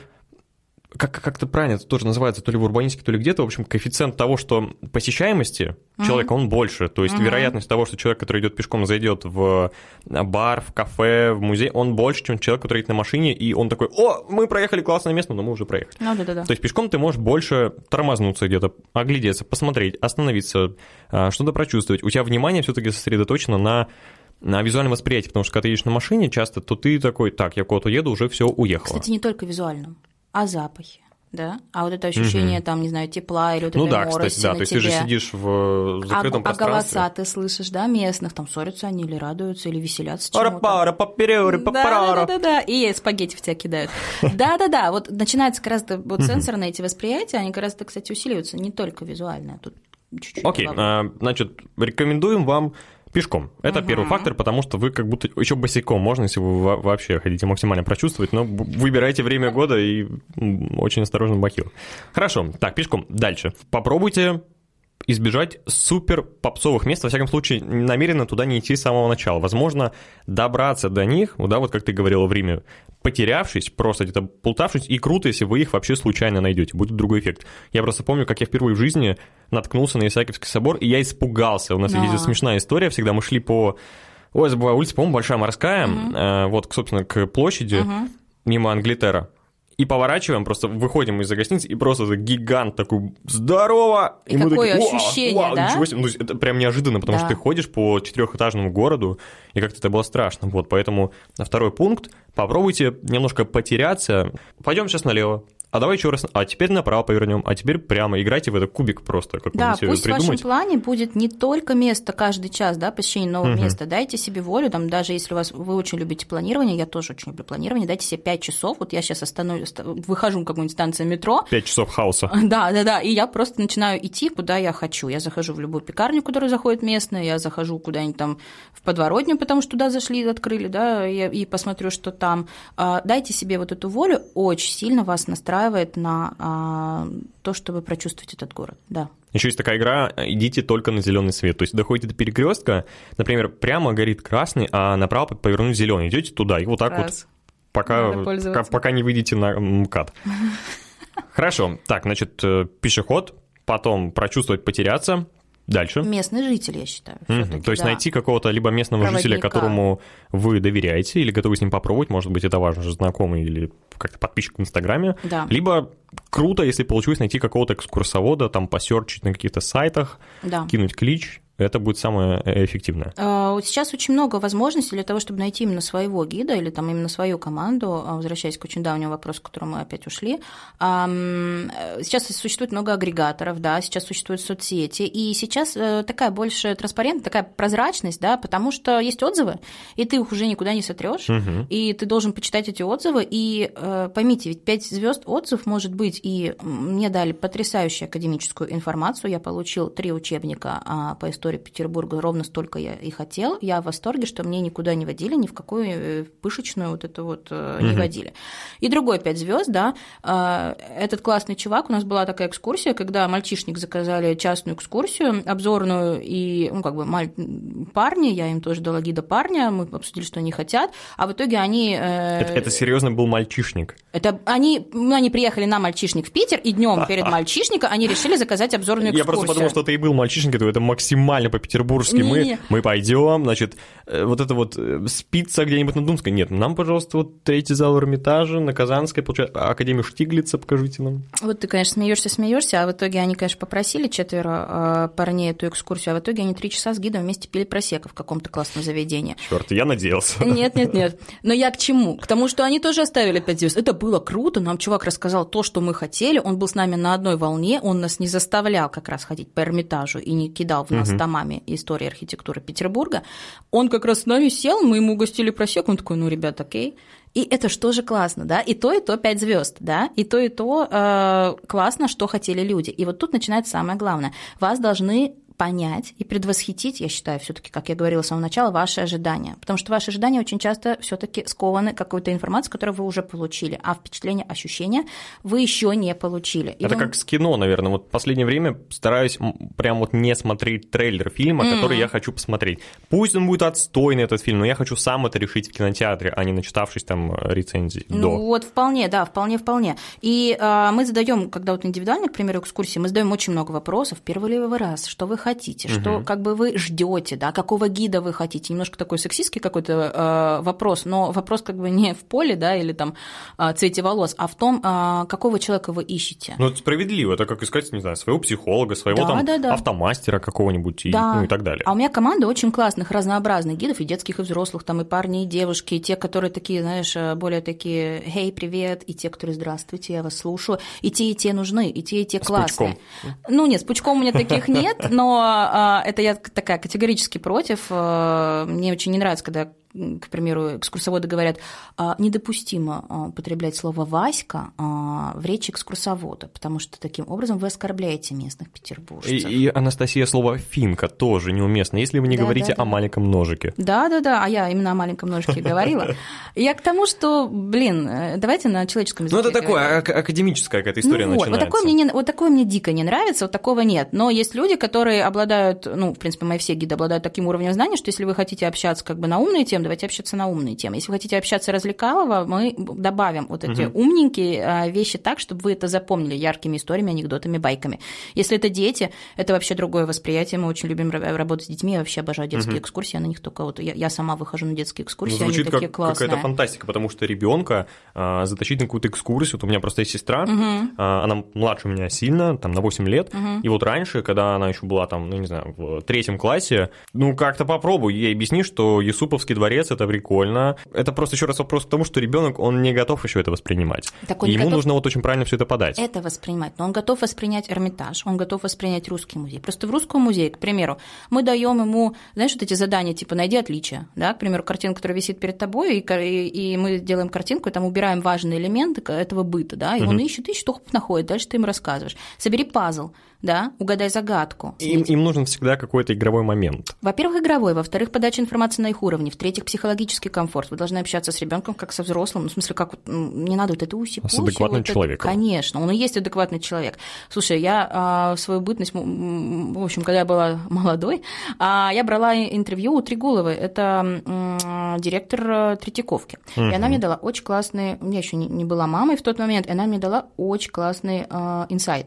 A: как, как это правильно это тоже называется, то ли в урбанистике, то ли где-то, в общем, коэффициент того, что посещаемости человека, он больше. То есть
B: Мгм.
A: вероятность того, что человек, который идет пешком, зайдет в бар, в кафе, в музей, он больше, чем человек, который едет на машине, и он такой, о, мы проехали классное место, но мы уже проехали.
B: Ну да-да-да.
A: То есть пешком ты можешь больше тормознуться где-то, оглядеться, посмотреть, остановиться, а, что-то прочувствовать. У тебя внимание все-таки сосредоточено на на визуальном восприятии, потому что когда ты едешь на машине часто, то ты такой, так, я куда-то еду, уже все уехало.
B: Кстати, не только визуальном, а запахи. Да? А вот это ощущение, там, не знаю, тепла или вот
A: ну
B: этой
A: да, кстати, да,
B: на
A: то есть
B: тебе.
A: ты же сидишь в закрытом
B: а, а
A: пространстве.
B: голоса ты слышишь, да, местных, там ссорятся они или радуются, или веселятся чему-то.
A: Пара-пара, паперёры,
B: Да, да,
A: папарара.
B: да, да, и спагетти в тебя кидают. Да, да, да. Вот начинается как раз вот сенсорные эти восприятия, они как раз, кстати, усиливаются не только визуально, тут чуть-чуть.
A: Окей, а, значит, рекомендуем вам пешком. Это первый фактор, потому что вы как будто еще босиком можно, если вы во- вообще хотите максимально прочувствовать, но выбирайте время года и очень осторожно бахил. Хорошо, так, пешком. Дальше. Попробуйте избежать супер попсовых мест, во всяком случае, намеренно туда не идти с самого начала. Возможно, добраться до них, да, вот как ты говорила в Риме, потерявшись, просто где-то плутавшись, и круто, если вы их вообще случайно найдете, будет другой эффект. Я просто помню, как я впервые в жизни наткнулся на Исаакиевский собор, и я испугался. У нас
B: Да.
A: есть смешная история, всегда мы шли по... Ой, забываю, улица, по-моему, Большая Морская, э, вот, собственно, к площади,
B: Мгм.
A: мимо Англитера. И поворачиваем, просто выходим из-за гостиницы, и просто гигант такой «Здорово!»
B: И какое
A: «Вау,
B: ощущение,
A: вау,
B: да?
A: Ничего себе. Ну, это прям неожиданно, потому
B: Да.
A: что ты ходишь по четырехэтажному городу, и как-то это было страшно. Вот, поэтому на второй пункт попробуйте немножко потеряться. Пойдем сейчас налево. А давай еще раз. А теперь направо повернем. А теперь прямо. Играйте в этот кубик просто.
B: Да,
A: Какой-нибудь себе
B: пусть в вашем
A: придумать.
B: плане будет не только место каждый час, да, посещение нового
A: Мгм.
B: места. Дайте себе волю, там, даже если у вас, вы очень любите планирование, я тоже очень люблю планирование, дайте себе 5 часов. Вот я сейчас остану, оста- выхожу на какую-нибудь станцию метро,
A: Пять часов хаоса.
B: да, да, да. И я просто начинаю идти, куда я хочу. Я захожу в любую пекарню, которая заходит местная, я захожу куда-нибудь там в подворотню, потому что туда зашли, открыли, да, и, и посмотрю, что там. А, Дайте себе вот эту волю, очень сильно вас настраивает на а, то, чтобы прочувствовать этот город, да.
A: Еще есть такая игра, идите только на зеленый свет. То есть доходите до перекрестка, например, прямо горит красный, а направо повернуть зеленый. Идете туда, и вот так вот
B: Раз.
A: пока,
B: Надо пользоваться.
A: пока, пока не выйдете на МКАД. Хорошо, так, значит, э, пешеход, потом прочувствовать, потеряться, дальше.
B: Местный житель, я считаю. Всё-таки,
A: То есть
B: да.
A: найти какого-то либо местного жителя,
B: Проводника.
A: которому вы доверяете, или готовы с ним попробовать, может быть, это ваш же знакомый или как-то подписчик в Инстаграме,
B: Да.
A: либо круто, если получилось найти какого-то экскурсовода, там посерчить на каких-то сайтах,
B: Да.
A: кинуть клич, это будет самое э, эффективное.
B: А, Сейчас очень много возможностей для того, чтобы найти именно своего гида или там именно свою команду, а, возвращаясь к очень давнему вопросу, к которому мы опять ушли. Э, Сейчас существует много агрегаторов, да, сейчас существуют соцсети, и сейчас э, такая больше транспарентность, такая прозрачность, да, потому что есть отзывы, и ты их уже никуда не сотрешь,
A: Мгм.
B: и ты должен почитать эти отзывы, и поймите, ведь 5 звезд отзыв может быть, и мне дали потрясающую академическую информацию, я получил три учебника а, по истории Петербурга, ровно столько я и хотел, я в восторге, что мне никуда не водили, ни в какую э, пышечную вот это вот э, не водили. И другой 5 звезд, да, э, этот классный чувак, у нас была такая экскурсия, когда мальчишник заказали частную экскурсию, обзорную, и, ну, как бы, маль- парни, я им тоже дала гида парня, мы обсудили, что они хотят, а в итоге они... э,
A: Это, это серьезно был мальчишник.
B: это они, ну, они приехали на мальчишник в Питер, и днем перед мальчишником они решили заказать обзорную
A: Я
B: экскурсию.
A: просто подумал, что ты и был мальчишник, то это максимально по-петербургски. Мы, мы пойдем, значит, э, вот это вот э, спица где-нибудь на Думской. Нет, нам, пожалуйста, вот третий зал Эрмитажа на Казанской, получается, Академию Штиглица покажите нам.
B: Вот ты, конечно, смеешься, смеешься, а в итоге они, конечно, попросили четверо э, парней эту экскурсию, а в итоге они три часа с гидом вместе пили просека в каком-то классном заведении.
A: Черт, я надеялся.
B: Нет, нет, нет. Но я к чему? К тому, что они тоже оставили 5 звезд. Это было круто. Нам чувак рассказал то, что мы хотели. Он был с нами на одной волне. Он нас не заставлял как раз ходить по Эрмитажу и не кидал в нас
A: Мгм.
B: Томами истории архитектуры Петербурга. Он как раз с нами сел, мы ему угостили просек. Он такой, ну, ребят, окей. И это ж тоже классно, да? И то, и то 5 звезд, да? И то, и то э, классно, что хотели люди. И вот тут начинается самое главное. Вас должны понять и предвосхитить, я считаю, все-таки, как я говорила с самого начала, ваши ожидания. Потому что ваши ожидания очень часто все-таки скованы какой-то информацией, которую вы уже получили, а впечатление, ощущения вы еще не получили. И
A: Это
B: вы-
A: как с кино, наверное. Вот в последнее время стараюсь прям вот не смотреть трейлер фильма,
B: Мгм.
A: который я хочу посмотреть. Пусть он будет отстойный, этот фильм, но я хочу сам это решить в кинотеатре, а не начитавшись там э, рецензий
B: Ну
A: до.
B: вот вполне, да, вполне, вполне. И а, мы задаем, когда вот индивидуально, к примеру, экскурсии, мы задаем очень много вопросов. Первый ли вы раз, что вы хотите, что
A: Мгм.
B: как бы вы ждете, да, какого гида вы хотите. Немножко такой сексистский какой-то э, вопрос, но вопрос как бы не в поле, да, или там а, цвете волос, а в том, а, какого человека вы ищете.
A: Ну, это справедливо. Это как искать, не знаю, своего психолога, своего
B: Да,
A: там
B: да, да.
A: автомастера какого-нибудь и,
B: Да.
A: ну, и так далее.
B: А у меня команда очень классных, разнообразных гидов, и детских, и взрослых, там и парни, и девушки, и те, которые такие, знаешь, э, более такие, «Хей, привет», и те, которые «Здравствуйте, я вас слушаю», и те, и те нужны, и те, и те
A: С
B: классные. Ну, нет, с пучком у меня таких нет, но а, это я такая категорически против. Э, Мне очень не нравится, когда к примеру, экскурсоводы говорят, а, недопустимо а, употреблять слово «Васька» а, в речи экскурсовода, потому что таким образом вы оскорбляете местных петербуржцев.
A: И, и Анастасия, слово «финка» тоже неуместно, если вы не да, говорите да, да. о маленьком ножике.
B: Да-да-да, а я именно о маленьком ножике говорила. Я к тому, что, блин, э, давайте на человеческом языке.
A: Ну, это такое, академическая какая-то история ну, начинается.
B: Вот такое, мне не, вот такое мне дико не нравится, вот такого нет. Но есть люди, которые обладают, ну, в принципе, мои все гиды обладают таким уровнем знаний, что если вы хотите общаться как бы на умные темы, давайте общаться на умные темы. Если вы хотите общаться развлекалово, мы добавим вот эти угу. умненькие а, вещи так, чтобы вы это запомнили яркими историями, анекдотами, байками. Если это дети, это вообще другое восприятие. Мы очень любим работать с детьми. Я вообще обожаю детские угу. экскурсии. Я на них только вот я, я сама выхожу на детские экскурсии. Ну,
A: звучит
B: они такие
A: как
B: классные.
A: какая-то фантастика, потому что ребенка а, затащить на какую-то экскурсию. Вот у меня просто есть сестра, угу. а, она младше меня сильно, там на 8 лет. Угу. И вот раньше, когда она еще была там, ну не знаю, в третьем классе, ну как-то попробуй ей объясни, что Юсуповский дворец это прикольно. Это просто еще раз вопрос к тому, что ребенок он не готов еще это воспринимать. Так ему готов... нужно вот очень правильно все это подать.
B: Это воспринимать. Но он готов воспринять Эрмитаж, он готов воспринять русский музей. Просто в русском музее, к примеру, мы даем ему, знаешь, вот эти задания типа найди отличия, да, к примеру, картинка, которая висит перед тобой, и, и, и мы делаем картинку, и там убираем важные элементы этого быта, да, и угу. он ищет, ищет, хоп, находит, дальше ты ему рассказываешь. Собери пазл да, угадай загадку.
A: Им, им нужен всегда какой-то игровой момент.
B: Во-первых, игровой, во-вторых, подача информации на их уровне, в-третьих, психологический комфорт. Вы должны общаться с ребенком как со взрослым, ну, в смысле, как не надо вот это уси
A: С адекватным вот человеком.
B: Это, конечно, он и есть адекватный человек. Слушай, я а, в свою бытность, в общем, когда я была молодой, а, я брала интервью у Тригуловой, это а, директор Третьяковки. Угу. И она мне дала очень классный, я еще не, не была мамой в тот момент, и она мне дала очень классный а, инсайт.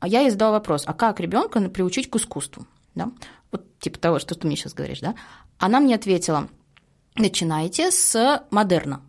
B: А я ей задала вопрос, а как ребенка приучить к искусству? Да? Вот типа того, что ты мне сейчас говоришь, да? Она мне ответила, начинайте с модерна.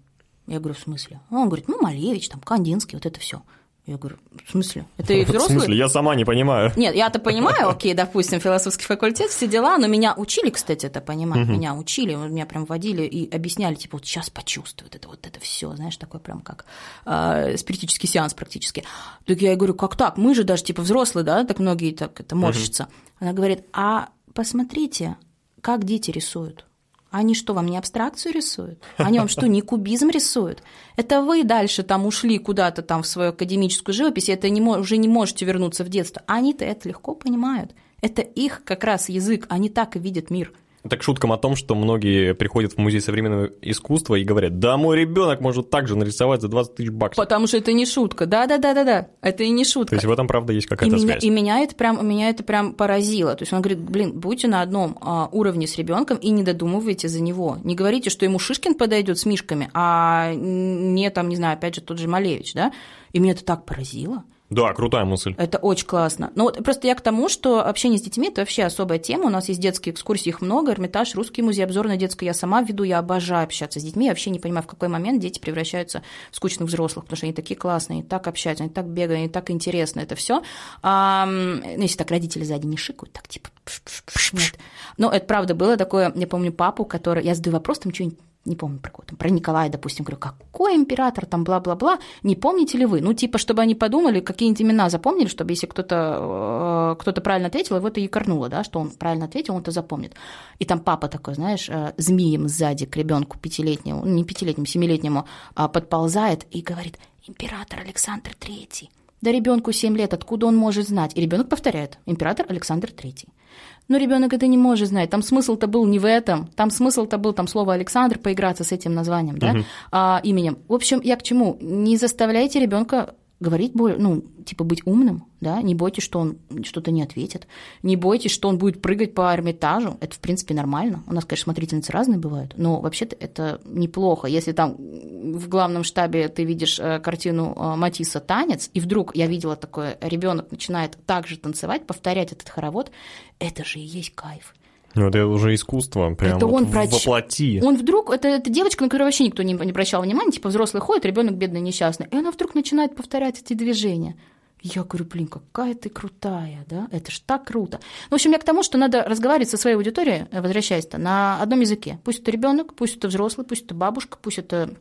B: Я говорю, в смысле? Он говорит, ну, Малевич, там, Кандинский, вот это все. Я говорю, в смысле? Это и взрослые?
A: В смысле? Я сама не понимаю.
B: Нет, я-то понимаю, окей, допустим, философский факультет, все дела, но меня учили, кстати, это понимать, угу. меня учили, меня прям водили и объясняли, типа, вот сейчас почувствуют это вот это все, знаешь, такой прям как э, спиритический сеанс практически. Так я говорю, как так? Мы же даже, типа, взрослые, да, так многие так это морщатся. Угу. Она говорит, а посмотрите, как дети рисуют. Они что, вам не абстракцию рисуют? Они вам что, не кубизм рисуют? Это вы дальше там ушли куда-то там в свою академическую живопись, и это не, уже не можете вернуться в детство. Они-то это легко понимают. Это их как раз язык, они так и видят мир –
A: это к шуткам о том, что многие приходят в музей современного искусства и говорят, да, мой ребенок может так же нарисовать за 20 тысяч баксов.
B: Потому что это не шутка. Да-да-да-да-да, это и не шутка.
A: То есть в этом, правда, есть какая-то
B: и
A: связь.
B: Меня, и меня это, прям, меня это прям поразило. То есть он говорит, блин, будьте на одном а, уровне с ребенком и не додумывайте за него. Не говорите, что ему Шишкин подойдет с мишками, а не там, не знаю, опять же, тот же Малевич, да? И меня это так поразило.
A: Да, крутая мысль.
B: Это очень классно. Ну вот просто я к тому, что общение с детьми – это вообще особая тема. У нас есть детские экскурсии, их много. Эрмитаж, Русский музей, обзорная детская я сама веду. Я обожаю общаться с детьми. Я вообще не понимаю, в какой момент дети превращаются в скучных взрослых, потому что они такие классные, они так общаются, они так бегают, они так интересно это все. А, ну, если так родители сзади не шикают, так типа нет. Но это правда было такое, я помню папу, который, я задаю вопрос, там что-нибудь не помню про кого там, про Николая, допустим, говорю, какой император, там, бла-бла-бла, не помните ли вы? Ну, типа, чтобы они подумали, какие-нибудь имена запомнили, чтобы если кто-то кто правильно ответил, его это якорнуло, да, что он правильно ответил, он это запомнит. И там папа такой, знаешь, э, змеем сзади к ребенку пятилетнему, не пятилетнему, семилетнему а, подползает и говорит, император Александр Третий. Да ребенку 7 лет, откуда он может знать? И ребенок повторяет, император Александр Третий. Но ребенок это не может знать. Там смысл-то был не в этом. Там смысл-то был там слово Александр поиграться с этим названием, да, а, именем. В общем, я к чему? Не заставляйте ребенка говорить более, ну, типа быть умным, да, не бойтесь, что он что-то не ответит, не бойтесь, что он будет прыгать по Эрмитажу, это, в принципе, нормально. У нас, конечно, смотрительницы разные бывают, но вообще-то это неплохо. Если там в главном штабе ты видишь э, картину э, Матисса «Танец», и вдруг я видела такое, ребенок начинает так же танцевать, повторять этот хоровод, это же и есть кайф.
A: Ну, это уже искусство, прям это вот он проч... воплоти.
B: Он вдруг, это, это девочка, на которую вообще никто не, не обращал внимания, типа взрослый ходит, ребенок бедный, несчастный, и она вдруг начинает повторять эти движения. Я говорю, блин, какая ты крутая, да, это ж так круто. Ну, в общем, я к тому, что надо разговаривать со своей аудиторией, э, возвращаясь-то, на одном языке. Пусть это ребенок, пусть это взрослый, пусть это бабушка, пусть это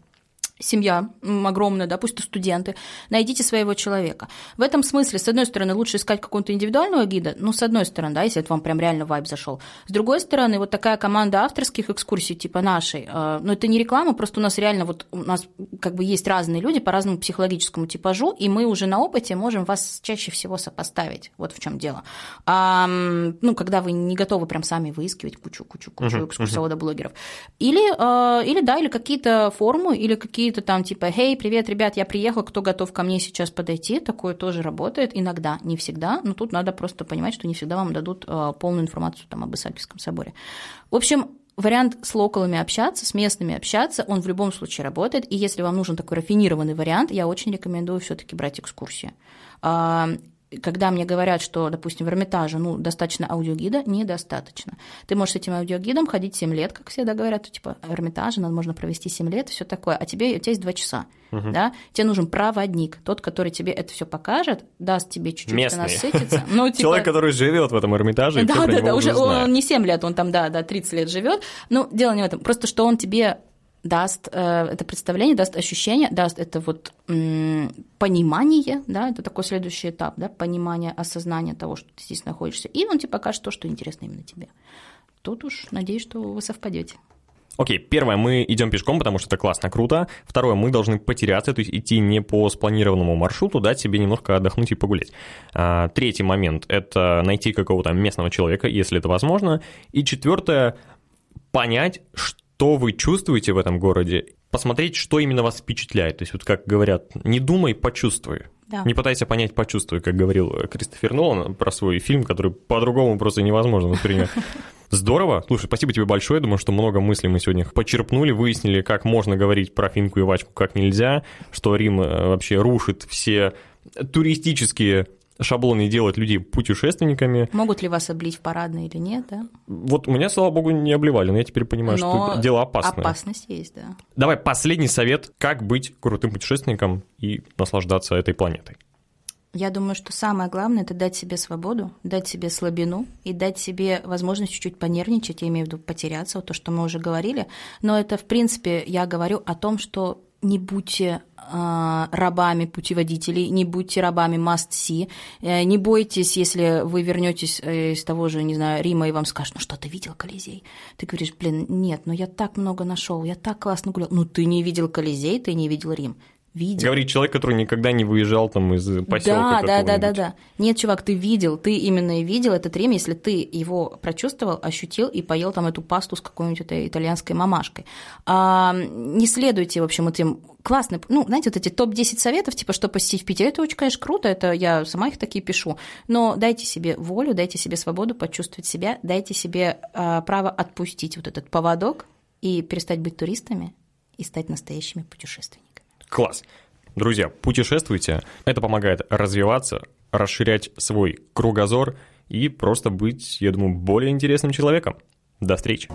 B: семья огромная, да, пусть это студенты, найдите своего человека. В этом смысле, с одной стороны, лучше искать какого-то индивидуального гида, ну, с одной стороны, да, если это вам прям реально вайб зашел. С другой стороны, вот такая команда авторских экскурсий типа нашей, э, ну, это не реклама, просто у нас реально вот у нас как бы есть разные люди по разному психологическому типажу, и мы уже на опыте можем вас чаще всего сопоставить. Вот в чем дело. А, ну, когда вы не готовы прям сами выискивать кучу-кучу-кучу экскурсоводов-блогеров. Или, э, или, да, или какие-то форумы, или какие какие-то там типа, «Хей, привет, ребят, я приехал, кто готов ко мне сейчас подойти?» Такое тоже работает иногда, не всегда, но тут надо просто понимать, что не всегда вам дадут э, полную информацию там об Исаакиевском соборе. В общем, вариант с локалами общаться, с местными общаться, он в любом случае работает. И если вам нужен такой рафинированный вариант, я очень рекомендую все-таки брать экскурсии когда мне говорят, что, допустим, в Эрмитаже, ну, достаточно аудиогида, недостаточно. Ты можешь с этим аудиогидом ходить 7 лет, как всегда говорят, типа, Эрмитаже надо можно провести 7 лет, все такое, а тебе, у тебя есть 2 часа, угу. да, тебе нужен проводник, тот, который тебе это все покажет, даст тебе чуть-чуть насытиться.
A: Ну, типа... Человек, который живет в этом Эрмитаже,
B: да, да, да, уже он не 7 лет, он там, да, да, 30 лет живет, ну, дело не в этом, просто что он тебе даст э, это представление, даст ощущение, даст это вот понимание, да, это такой следующий этап, да, понимание, осознание того, что ты здесь находишься, и он тебе покажет то, что интересно именно тебе. Тут уж надеюсь, что вы совпадете.
A: Окей, первое, мы идем пешком, потому что это классно, круто. Второе, мы должны потеряться, то есть идти не по спланированному маршруту, дать себе немножко отдохнуть и погулять. А, третий момент – это найти какого-то местного человека, если это возможно. И четвертое, понять, что что вы чувствуете в этом городе, посмотреть, что именно вас впечатляет. То есть, вот как говорят, не думай, почувствуй. Да. Не пытайся понять, почувствуй, как говорил Кристофер Нолан про свой фильм, который по-другому просто невозможно воспринять. Здорово. Слушай, спасибо тебе большое. Думаю, что много мыслей мы сегодня почерпнули, выяснили, как можно говорить про финку и вачку, как нельзя, что Рим э, вообще рушит все туристические шаблоны делать людей путешественниками.
B: Могут ли вас облить в парадной или нет, да?
A: Вот меня, слава богу, не обливали, но я теперь понимаю, но что дело опасное.
B: опасность есть, да.
A: Давай последний совет, как быть крутым путешественником и наслаждаться этой планетой.
B: Я думаю, что самое главное – это дать себе свободу, дать себе слабину и дать себе возможность чуть-чуть понервничать, я имею в виду потеряться, вот то, что мы уже говорили. Но это, в принципе, я говорю о том, что не будьте э, рабами путеводителей, не будьте рабами must-see, э, не бойтесь, если вы вернетесь э, из того же, не знаю, Рима, и вам скажут, ну что, ты видел Колизей? Ты говоришь, блин, нет, ну я так много нашел, я так классно гулял. Ну ты не видел Колизей, ты не видел Рим видел.
A: Говорит человек, который никогда не выезжал там из поселка.
B: Да, да, да, да, да. Нет, чувак, ты видел, ты именно и видел этот Рим, если ты его прочувствовал, ощутил и поел там эту пасту с какой-нибудь этой итальянской мамашкой. А, не следуйте, в общем, этим классно, ну, знаете, вот эти топ-10 советов, типа, что посетить в Питере, это очень, конечно, круто, это я сама их такие пишу, но дайте себе волю, дайте себе свободу почувствовать себя, дайте себе а, право отпустить вот этот поводок и перестать быть туристами и стать настоящими путешественниками.
A: Класс. Друзья, путешествуйте. Это помогает развиваться, расширять свой кругозор и просто быть, я думаю, более интересным человеком. До встречи.